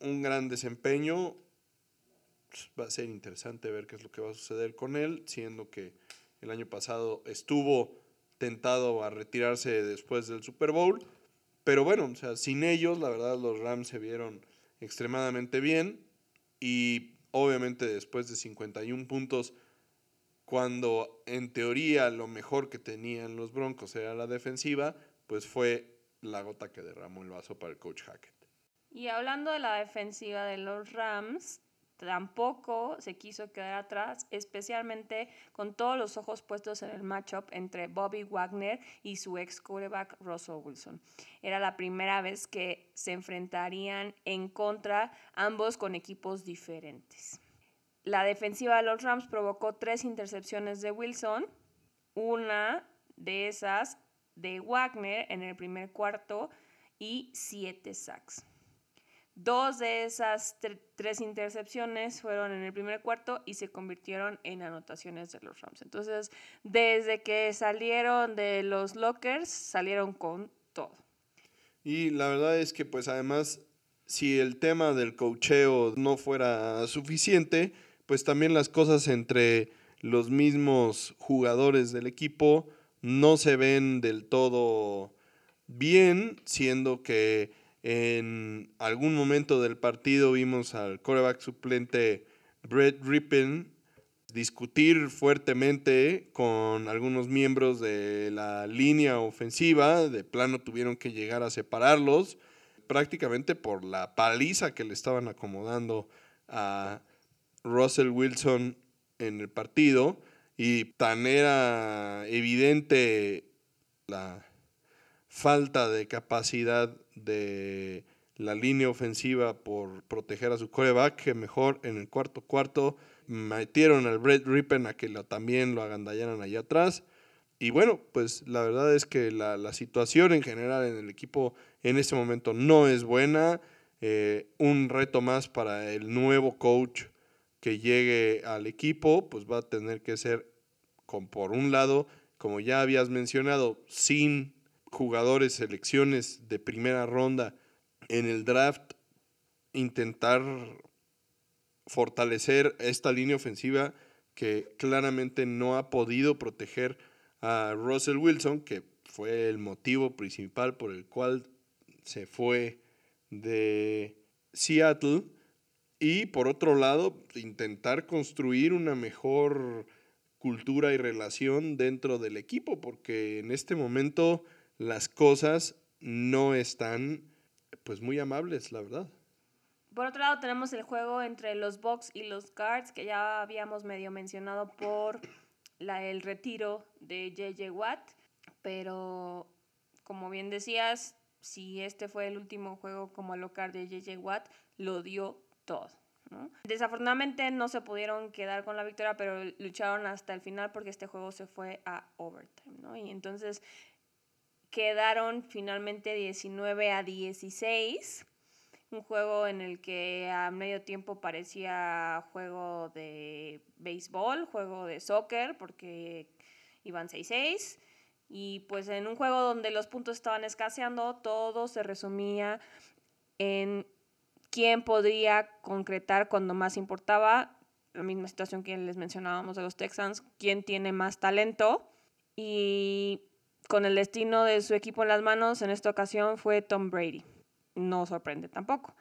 un gran desempeño. Va a ser interesante ver qué es lo que va a suceder con él, siendo que el año pasado estuvo tentado a retirarse después del Super Bowl. Pero bueno, o sea, sin ellos, la verdad, los Rams se vieron extremadamente bien. Y obviamente después de 51 puntos, cuando en teoría lo mejor que tenían los Broncos era la defensiva, pues fue la gota que derramó el vaso para el coach Hackett. Y hablando de la defensiva de los Rams, tampoco se quiso quedar atrás, especialmente con todos los ojos puestos en el matchup entre Bobby Wagner y su ex quarterback Russell Wilson. Era la primera vez que se enfrentarían en contra, ambos con equipos diferentes. La defensiva de los Rams provocó tres intercepciones de Wilson, una de esas de Wagner en el primer cuarto y siete sacks. Dos de esas tres intercepciones fueron en el primer cuarto y se convirtieron en anotaciones de los Rams. Entonces, desde que salieron de los lockers, salieron con todo. Y la verdad es que, pues además, si el tema del cocheo no fuera suficiente, pues también las cosas entre los mismos jugadores del equipo no se ven del todo bien, siendo que en algún momento del partido vimos al coreback suplente Brett Rippin discutir fuertemente con algunos miembros de la línea ofensiva, de plano tuvieron que llegar a separarlos, prácticamente por la paliza que le estaban acomodando a Russell Wilson en el partido. Y tan era evidente la falta de capacidad de la línea ofensiva por proteger a su coreback, que mejor en el cuarto cuarto metieron al Brett Rippen a que también lo agandallaran allá atrás. Y bueno, pues la verdad es que la, situación en general en el equipo en este momento no es buena. Eh, un reto más para el nuevo coach que llegue al equipo, pues va a tener que ser, con, por un lado, como ya habías mencionado, sin jugadores, selecciones de primera ronda en el draft, intentar fortalecer esta línea ofensiva que claramente no ha podido proteger a Russell Wilson, que fue el motivo principal por el cual se fue de Seattle. Y por otro lado, intentar construir una mejor cultura y relación dentro del equipo, porque en este momento las cosas no están pues muy amables, la verdad. Por otro lado, tenemos el juego entre los Bucks y los Guards, que ya habíamos medio mencionado por la, el retiro de JJ Watt, pero como bien decías, si este fue el último juego como local de JJ Watt, lo dio todo. Desafortunadamente no se pudieron quedar con la victoria, pero lucharon hasta el final porque este juego se fue a overtime. Y entonces quedaron finalmente 19 a 16 un juego en el que a medio tiempo parecía juego de béisbol, juego de soccer, porque iban 6-6. Y pues en un juego donde los puntos estaban escaseando, todo se resumía en quién podría concretar cuando más importaba. La misma situación que les mencionábamos de los Texans, quién tiene más talento. Y con el destino de su equipo en las manos, en esta ocasión fue Tom Brady no sorprende tampoco.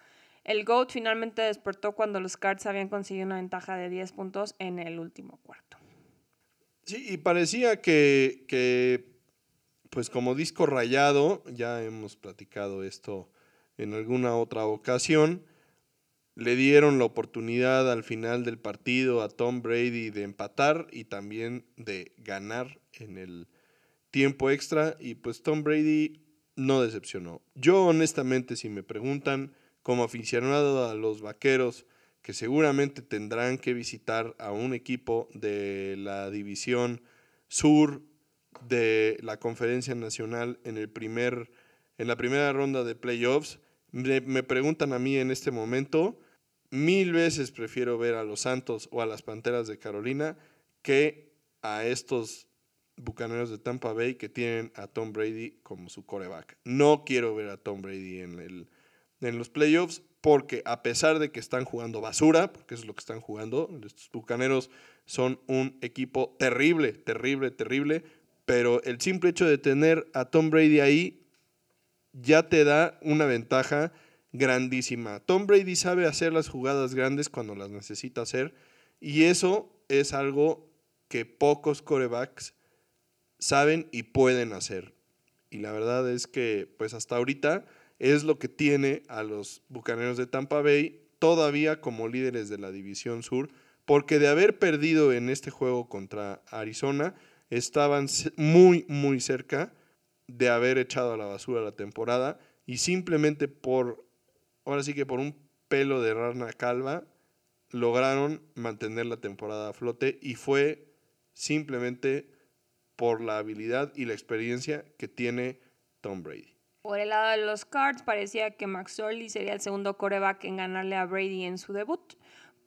El GOAT finalmente despertó cuando los Cards habían conseguido una ventaja de 10 puntos en el último cuarto. Sí, y parecía que, que, pues como disco rayado, ya hemos platicado esto en alguna otra ocasión, le dieron la oportunidad al final del partido a Tom Brady de empatar y también de ganar en el tiempo extra. Y pues Tom Brady no decepcionó. Yo honestamente, si me preguntan, como aficionado a los Vaqueros, que seguramente tendrán que visitar a un equipo de la división sur de la Conferencia Nacional en, el primer, en la primera ronda de playoffs, me, me preguntan a mí en este momento, mil veces prefiero ver a los Santos o a las Panteras de Carolina que a estos Bucaneros de Tampa Bay que tienen a Tom Brady como su coreback. No quiero ver a Tom Brady en, el, en los playoffs porque a pesar de que están jugando basura, porque eso es lo que están jugando, estos Bucaneros son un equipo terrible, terrible, terrible, pero el simple hecho de tener a Tom Brady ahí ya te da una ventaja grandísima. Tom Brady sabe hacer las jugadas grandes cuando las necesita hacer y eso es algo que pocos corebacks saben y pueden hacer. Y la verdad es que, pues hasta ahorita es lo que tiene a los Bucaneros de Tampa Bay todavía como líderes de la División Sur, porque de haber perdido en este juego contra Arizona, estaban muy, muy cerca de haber echado a la basura la temporada y simplemente por, ahora sí que por un pelo de rana calva, lograron mantener la temporada a flote y fue simplemente por la habilidad y la experiencia que tiene Tom Brady. Por el lado de los Cards, parecía que Max Orley sería el segundo coreback en ganarle a Brady en su debut,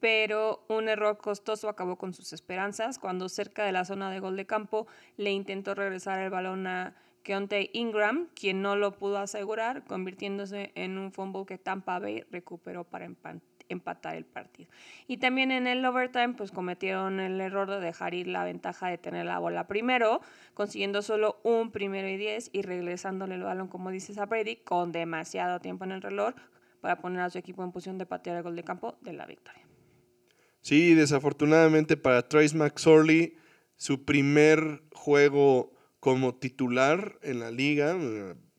pero un error costoso acabó con sus esperanzas cuando cerca de la zona de gol de campo le intentó regresar el balón a Keontae Ingram, quien no lo pudo asegurar, convirtiéndose en un fumble que Tampa Bay recuperó para empatar empatar el partido. Y también en el overtime, pues cometieron el error de dejar ir la ventaja de tener la bola primero, consiguiendo solo un primero y diez y regresándole el balón, como dices a Brady, con demasiado tiempo en el reloj para poner a su equipo en posición de patear el gol de campo de la victoria. Sí, desafortunadamente para Trace McSorley, su primer juego como titular en la liga,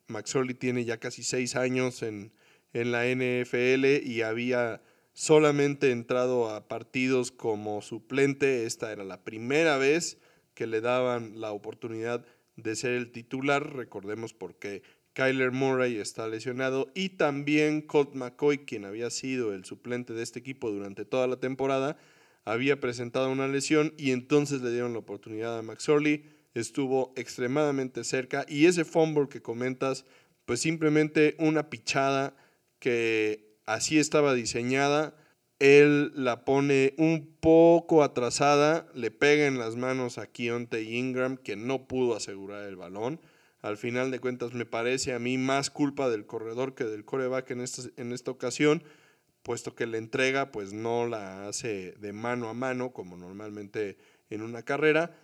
McSorley tiene ya casi seis años en, en la NFL y había solamente entrado a partidos como suplente. Esta era la primera vez que le daban la oportunidad de ser el titular. Recordemos porque Kyler Murray está lesionado y también Colt McCoy, quien había sido el suplente de este equipo durante toda la temporada, había presentado una lesión y entonces le dieron la oportunidad a Max Orley. Estuvo extremadamente cerca y ese fumble que comentas, pues simplemente una pichada que así estaba diseñada. Él la pone un poco atrasada, le pega en las manos a Keontae Ingram, que no pudo asegurar el balón. Al final de cuentas, me parece a mí más culpa del corredor que del coreback en esta, en esta ocasión, puesto que la entrega pues no la hace de mano a mano, como normalmente en una carrera.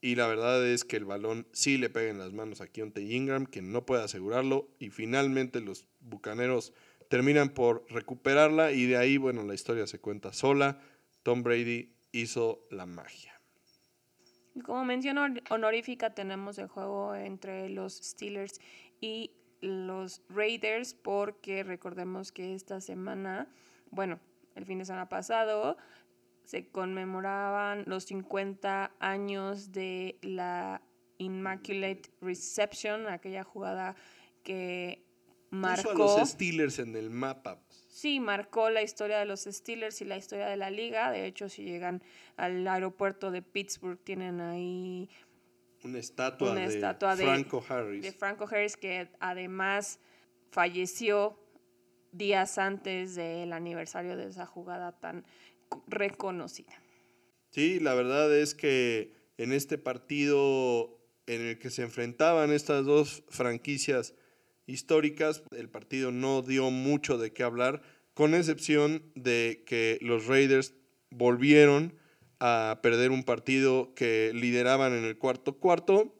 Y la verdad es que el balón sí le pega en las manos a Keontae Ingram, que no puede asegurarlo. Y finalmente los bucaneros terminan por recuperarla y de ahí, bueno, la historia se cuenta sola. Tom Brady hizo la magia. Como mención honorífica tenemos el juego entre los Steelers y los Raiders porque recordemos que esta semana, bueno, el fin de semana pasado se conmemoraban los 50 años de la Immaculate Reception, aquella jugada que marcó. a los Steelers en el mapa. Sí, marcó la historia de los Steelers y la historia de la liga. De hecho, si llegan al aeropuerto de Pittsburgh, tienen ahí una estatua, de, Franco Harris. De Franco Harris, que además falleció días antes del aniversario de esa jugada tan reconocida. Sí, la verdad es que en este partido en el que se enfrentaban estas dos franquicias históricas, el partido no dio mucho de qué hablar, con excepción de que los Raiders volvieron a perder un partido que lideraban en el cuarto cuarto.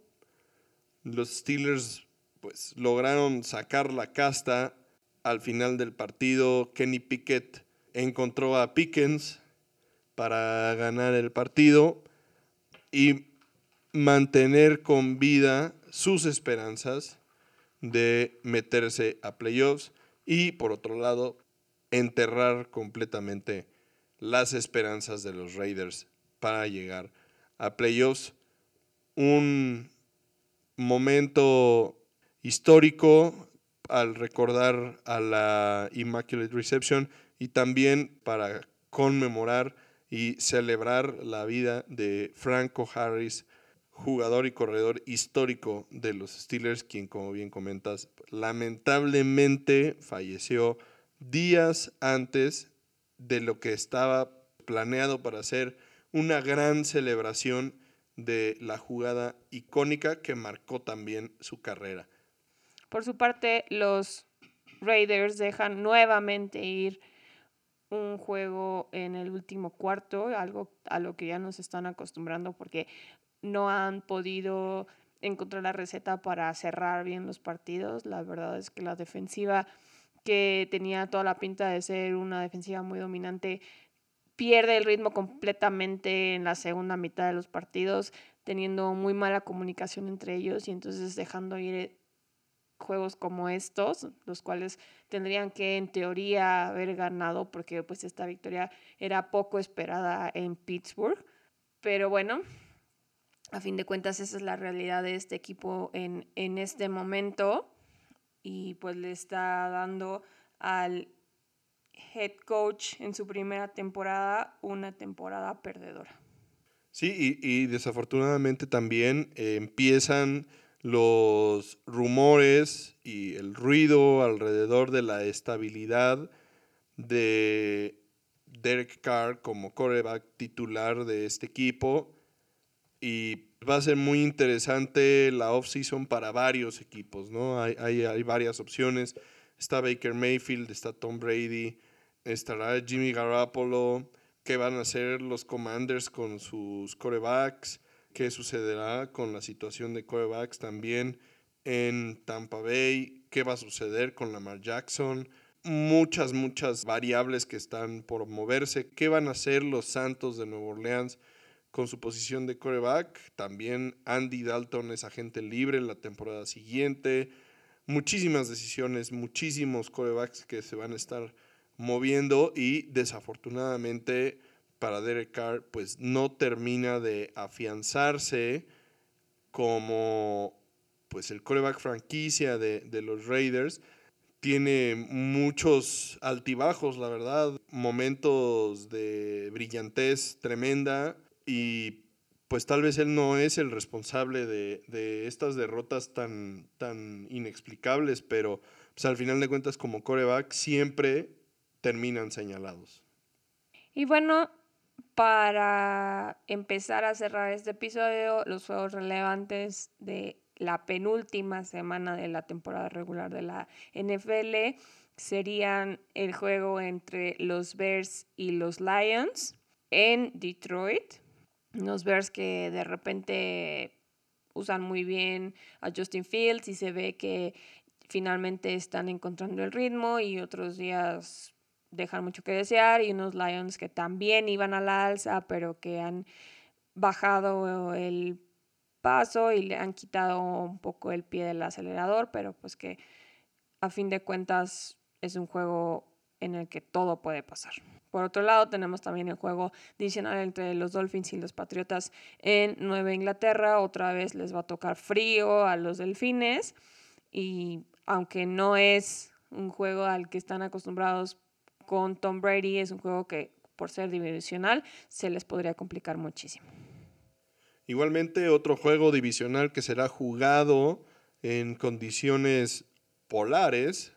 Los Steelers pues lograron sacar la casta al final del partido. Kenny Pickett encontró a Pickens para ganar el partido y mantener con vida sus esperanzas de meterse a playoffs y por otro lado enterrar completamente las esperanzas de los Raiders para llegar a playoffs. Un momento histórico al recordar a la Immaculate Reception y también para conmemorar y celebrar la vida de Franco Harris, jugador y corredor histórico de los Steelers, quien como bien comentas, lamentablemente falleció días antes de lo que estaba planeado para hacer una gran celebración de la jugada icónica que marcó también su carrera. Por su parte, los Raiders dejan nuevamente ir un juego en el último cuarto, algo a lo que ya nos están acostumbrando porque no han podido encontrar la receta para cerrar bien los partidos. La verdad es que la defensiva que tenía toda la pinta de ser una defensiva muy dominante, pierde el ritmo completamente en la segunda mitad de los partidos, teniendo muy mala comunicación entre ellos y entonces dejando ir juegos como estos, los cuales tendrían que en teoría haber ganado porque pues esta victoria era poco esperada en Pittsburgh. Pero bueno, a fin de cuentas esa es la realidad de este equipo en, en este momento y pues le está dando al head coach en su primera temporada una temporada perdedora. Sí, y, desafortunadamente también eh, empiezan los rumores y el ruido alrededor de la estabilidad de Derek Carr como coreback titular de este equipo. Y va a ser muy interesante la offseason para varios equipos, ¿no? Hay, hay, varias opciones. Está Baker Mayfield, está Tom Brady, estará Jimmy Garoppolo. ¿Qué van a hacer los Commanders con sus corebacks? ¿Qué sucederá con la situación de corebacks también en Tampa Bay? ¿Qué va a suceder con Lamar Jackson? Muchas, muchas variables que están por moverse. ¿Qué van a hacer los Santos de Nueva Orleans? Con su posición de coreback. También Andy Dalton es agente libre la temporada siguiente. Muchísimas decisiones, muchísimos corebacks que se van a estar moviendo y desafortunadamente para Derek Carr pues no termina de afianzarse como pues el coreback franquicia de, de los Raiders tiene muchos altibajos, la verdad, momentos de brillantez tremenda, y pues tal vez él no es el responsable de, estas derrotas tan, tan inexplicables, pero pues al final de cuentas como coreback siempre terminan señalados. Y bueno, para empezar a cerrar este episodio, los juegos relevantes de la penúltima semana de la temporada regular de la NFL serían el juego entre los Bears y los Lions en Detroit unos Bears que de repente usan muy bien a Justin Fields y se ve que finalmente están encontrando el ritmo y otros días dejan mucho que desear y unos Lions que también iban a la alza pero que han bajado el paso y le han quitado un poco el pie del acelerador pero pues que a fin de cuentas es un juego en el que todo puede pasar. Por otro lado, tenemos también el juego adicional entre los Dolphins y los Patriotas en Nueva Inglaterra. Otra vez les va a tocar frío a los Delfines. Y aunque no es un juego al que están acostumbrados con Tom Brady, es un juego que por ser divisional se les podría complicar muchísimo. Igualmente, otro juego divisional que será jugado en condiciones polares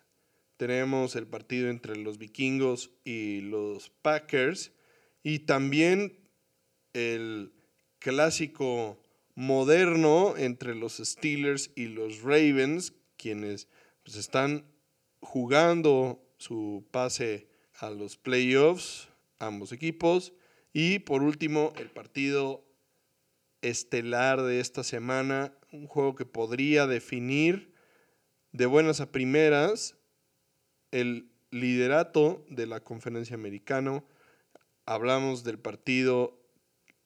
tenemos el partido entre los vikingos y los Packers y también el clásico moderno entre los Steelers y los Ravens, quienes pues, están jugando su pase a los playoffs, ambos equipos. Y por último, el partido estelar de esta semana, un juego que podría definir de buenas a primeras el liderato de la conferencia americana. Hablamos del partido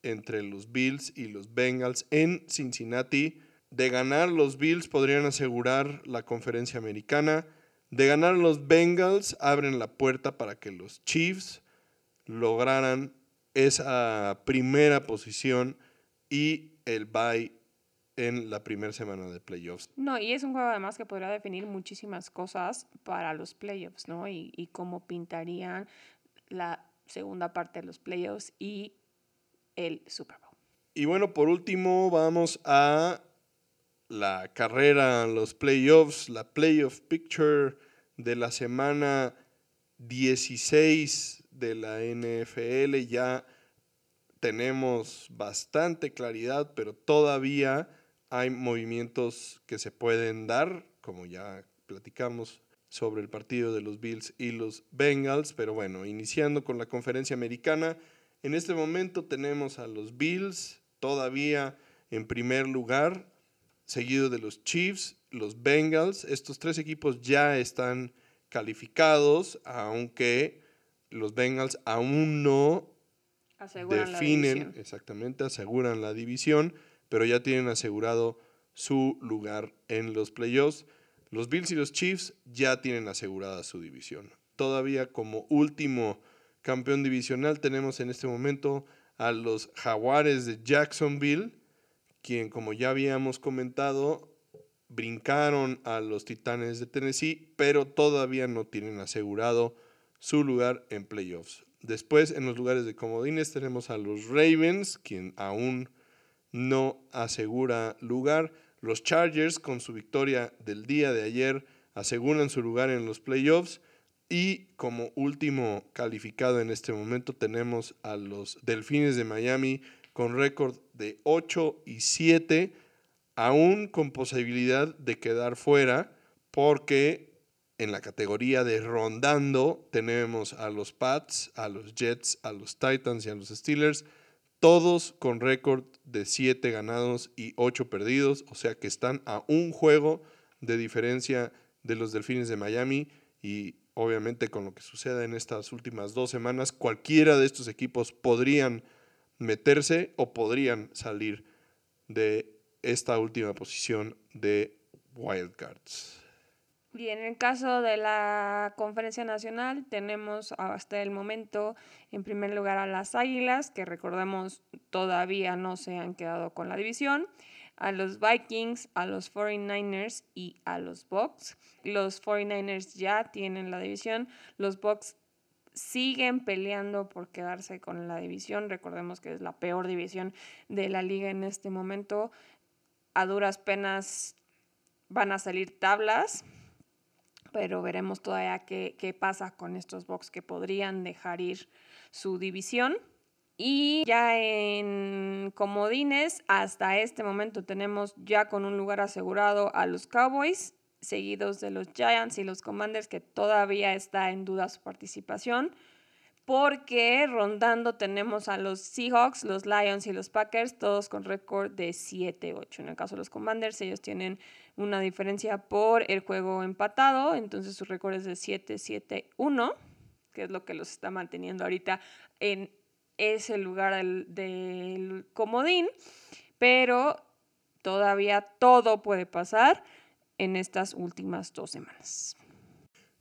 entre los Bills y los Bengals en Cincinnati. De ganar los Bills podrían asegurar la conferencia americana. De ganar los Bengals abren la puerta para que los Chiefs lograran esa primera posición y el bye en la primera semana de playoffs. No, y es un juego además que podría definir muchísimas cosas para los playoffs, ¿no? Y, y cómo pintarían la segunda parte de los playoffs y el Super Bowl. Y bueno, por último vamos a la carrera, los playoffs, la playoff picture de la semana 16 de la NFL. Ya tenemos bastante claridad, pero todavía hay movimientos que se pueden dar, como ya platicamos sobre el partido de los Bills y los Bengals. Pero bueno, iniciando con la conferencia americana, en este momento tenemos a los Bills todavía en primer lugar, seguido de los Chiefs, los Bengals. Estos tres equipos ya están calificados, aunque los Bengals aún no definen, exactamente, aseguran la división, pero ya tienen asegurado su lugar en los playoffs. Los Bills y los Chiefs ya tienen asegurada su división. Todavía como último campeón divisional tenemos en este momento a los Jaguares de Jacksonville, quien como ya habíamos comentado, brincaron a los Titanes de Tennessee, pero todavía no tienen asegurado su lugar en playoffs. Después, en los lugares de comodines, tenemos a los Ravens, quien aún no asegura lugar. Los Chargers, con su victoria del día de ayer, aseguran su lugar en los playoffs. Y como último calificado en este momento tenemos a los Delfines de Miami con récord de 8 y 7, aún con posibilidad de quedar fuera, porque en la categoría de rondando tenemos a los Pats, a los Jets, a los Titans y a los Steelers, todos con récord de 7 ganados y 8 perdidos, o sea que están a un juego de diferencia de los Delfines de Miami y obviamente con lo que suceda en estas últimas dos semanas, cualquiera de estos equipos podrían meterse o podrían salir de esta última posición de wildcards. Y en el caso de la conferencia nacional tenemos hasta el momento en primer lugar a las Águilas, que recordemos todavía no se han quedado con la división a los Vikings, a los 49ers y a los Bucks. Los 49ers ya tienen la división, los Bucks siguen peleando por quedarse con la división. Recordemos que es la peor división de la liga en este momento. A duras penas van a salir tablas, pero veremos todavía qué, pasa con estos Bucks que podrían dejar ir su división. Y ya en comodines, hasta este momento tenemos ya con un lugar asegurado a los Cowboys, seguidos de los Giants y los Commanders, que todavía está en duda su participación. Porque rondando tenemos a los Seahawks, los Lions y los Packers, todos con récord de 7-8. En el caso de los Commanders, ellos tienen una diferencia por el juego empatado, entonces su récord es de 7-7-1, que es lo que los está manteniendo ahorita en es el lugar del, comodín, pero todavía todo puede pasar en estas últimas dos semanas.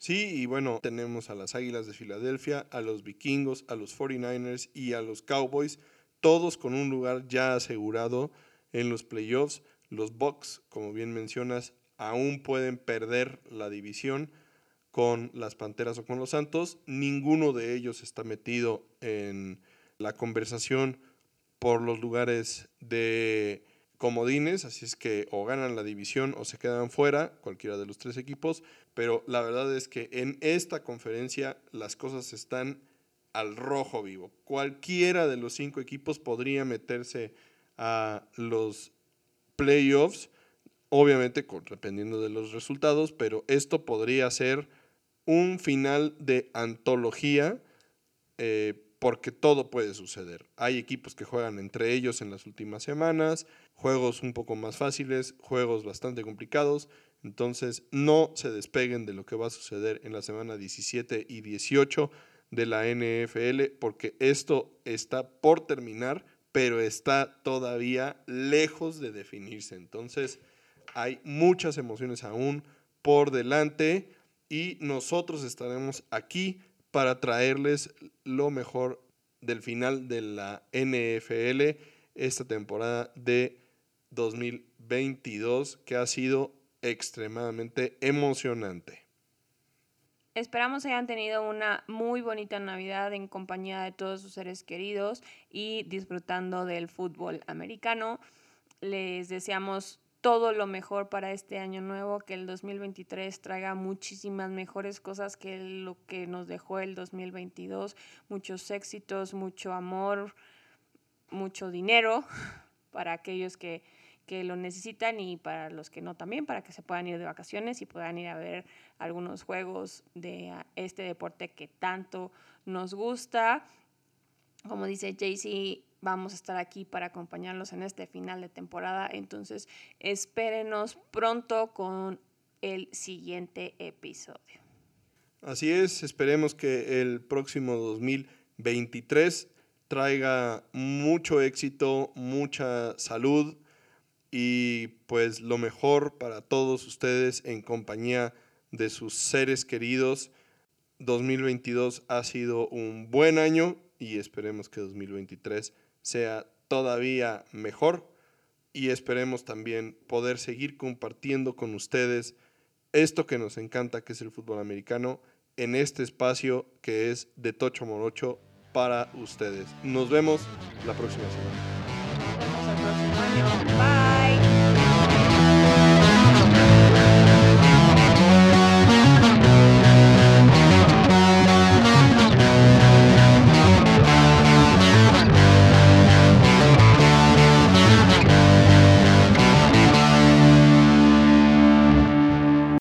Sí, y bueno, tenemos a las Águilas de Filadelfia, a los Vikingos, a los 49ers y a los Cowboys, todos con un lugar ya asegurado en los playoffs. Los Bucks, como bien mencionas, aún pueden perder la división con las Panteras o con los Santos. Ninguno de ellos está metido en la conversación por los lugares de comodines, así es que o ganan la división o se quedan fuera, cualquiera de los tres equipos, pero la verdad es que en esta conferencia las cosas están al rojo vivo. Cualquiera de los cinco equipos podría meterse a los playoffs, obviamente dependiendo de los resultados, pero esto podría ser un final de antología eh, porque todo puede suceder. Hay equipos que juegan entre ellos en las últimas semanas, juegos un poco más fáciles, juegos bastante complicados, entonces no se despeguen de lo que va a suceder en la semana 17 y 18 de la NFL, porque esto está por terminar, pero está todavía lejos de definirse. Entonces, hay muchas emociones aún por delante y nosotros estaremos aquí para traerles lo mejor del final de la NFL esta temporada de 2022 que ha sido extremadamente emocionante. Esperamos hayan tenido una muy bonita Navidad en compañía de todos sus seres queridos y disfrutando del fútbol americano. Les deseamos todo lo mejor para este año nuevo, que el 2023 traiga muchísimas mejores cosas que lo que nos dejó el 2022, muchos éxitos, mucho amor, mucho dinero para aquellos que que lo necesitan y para los que no también, para que se puedan ir de vacaciones y puedan ir a ver algunos juegos de ah, este deporte que tanto nos gusta. Como dice Jaycee, vamos a estar aquí para acompañarlos en este final de temporada, entonces espérenos pronto con el siguiente episodio. Así es, esperemos que el próximo 2023 traiga mucho éxito, mucha salud, y pues lo mejor para todos ustedes en compañía de sus seres queridos. 2022 ha sido un buen año y esperemos que 2023 sea todavía mejor y esperemos también poder seguir compartiendo con ustedes esto que nos encanta que es el fútbol americano en este espacio que es de Tocho Morocho para ustedes. Nos vemos la próxima semana.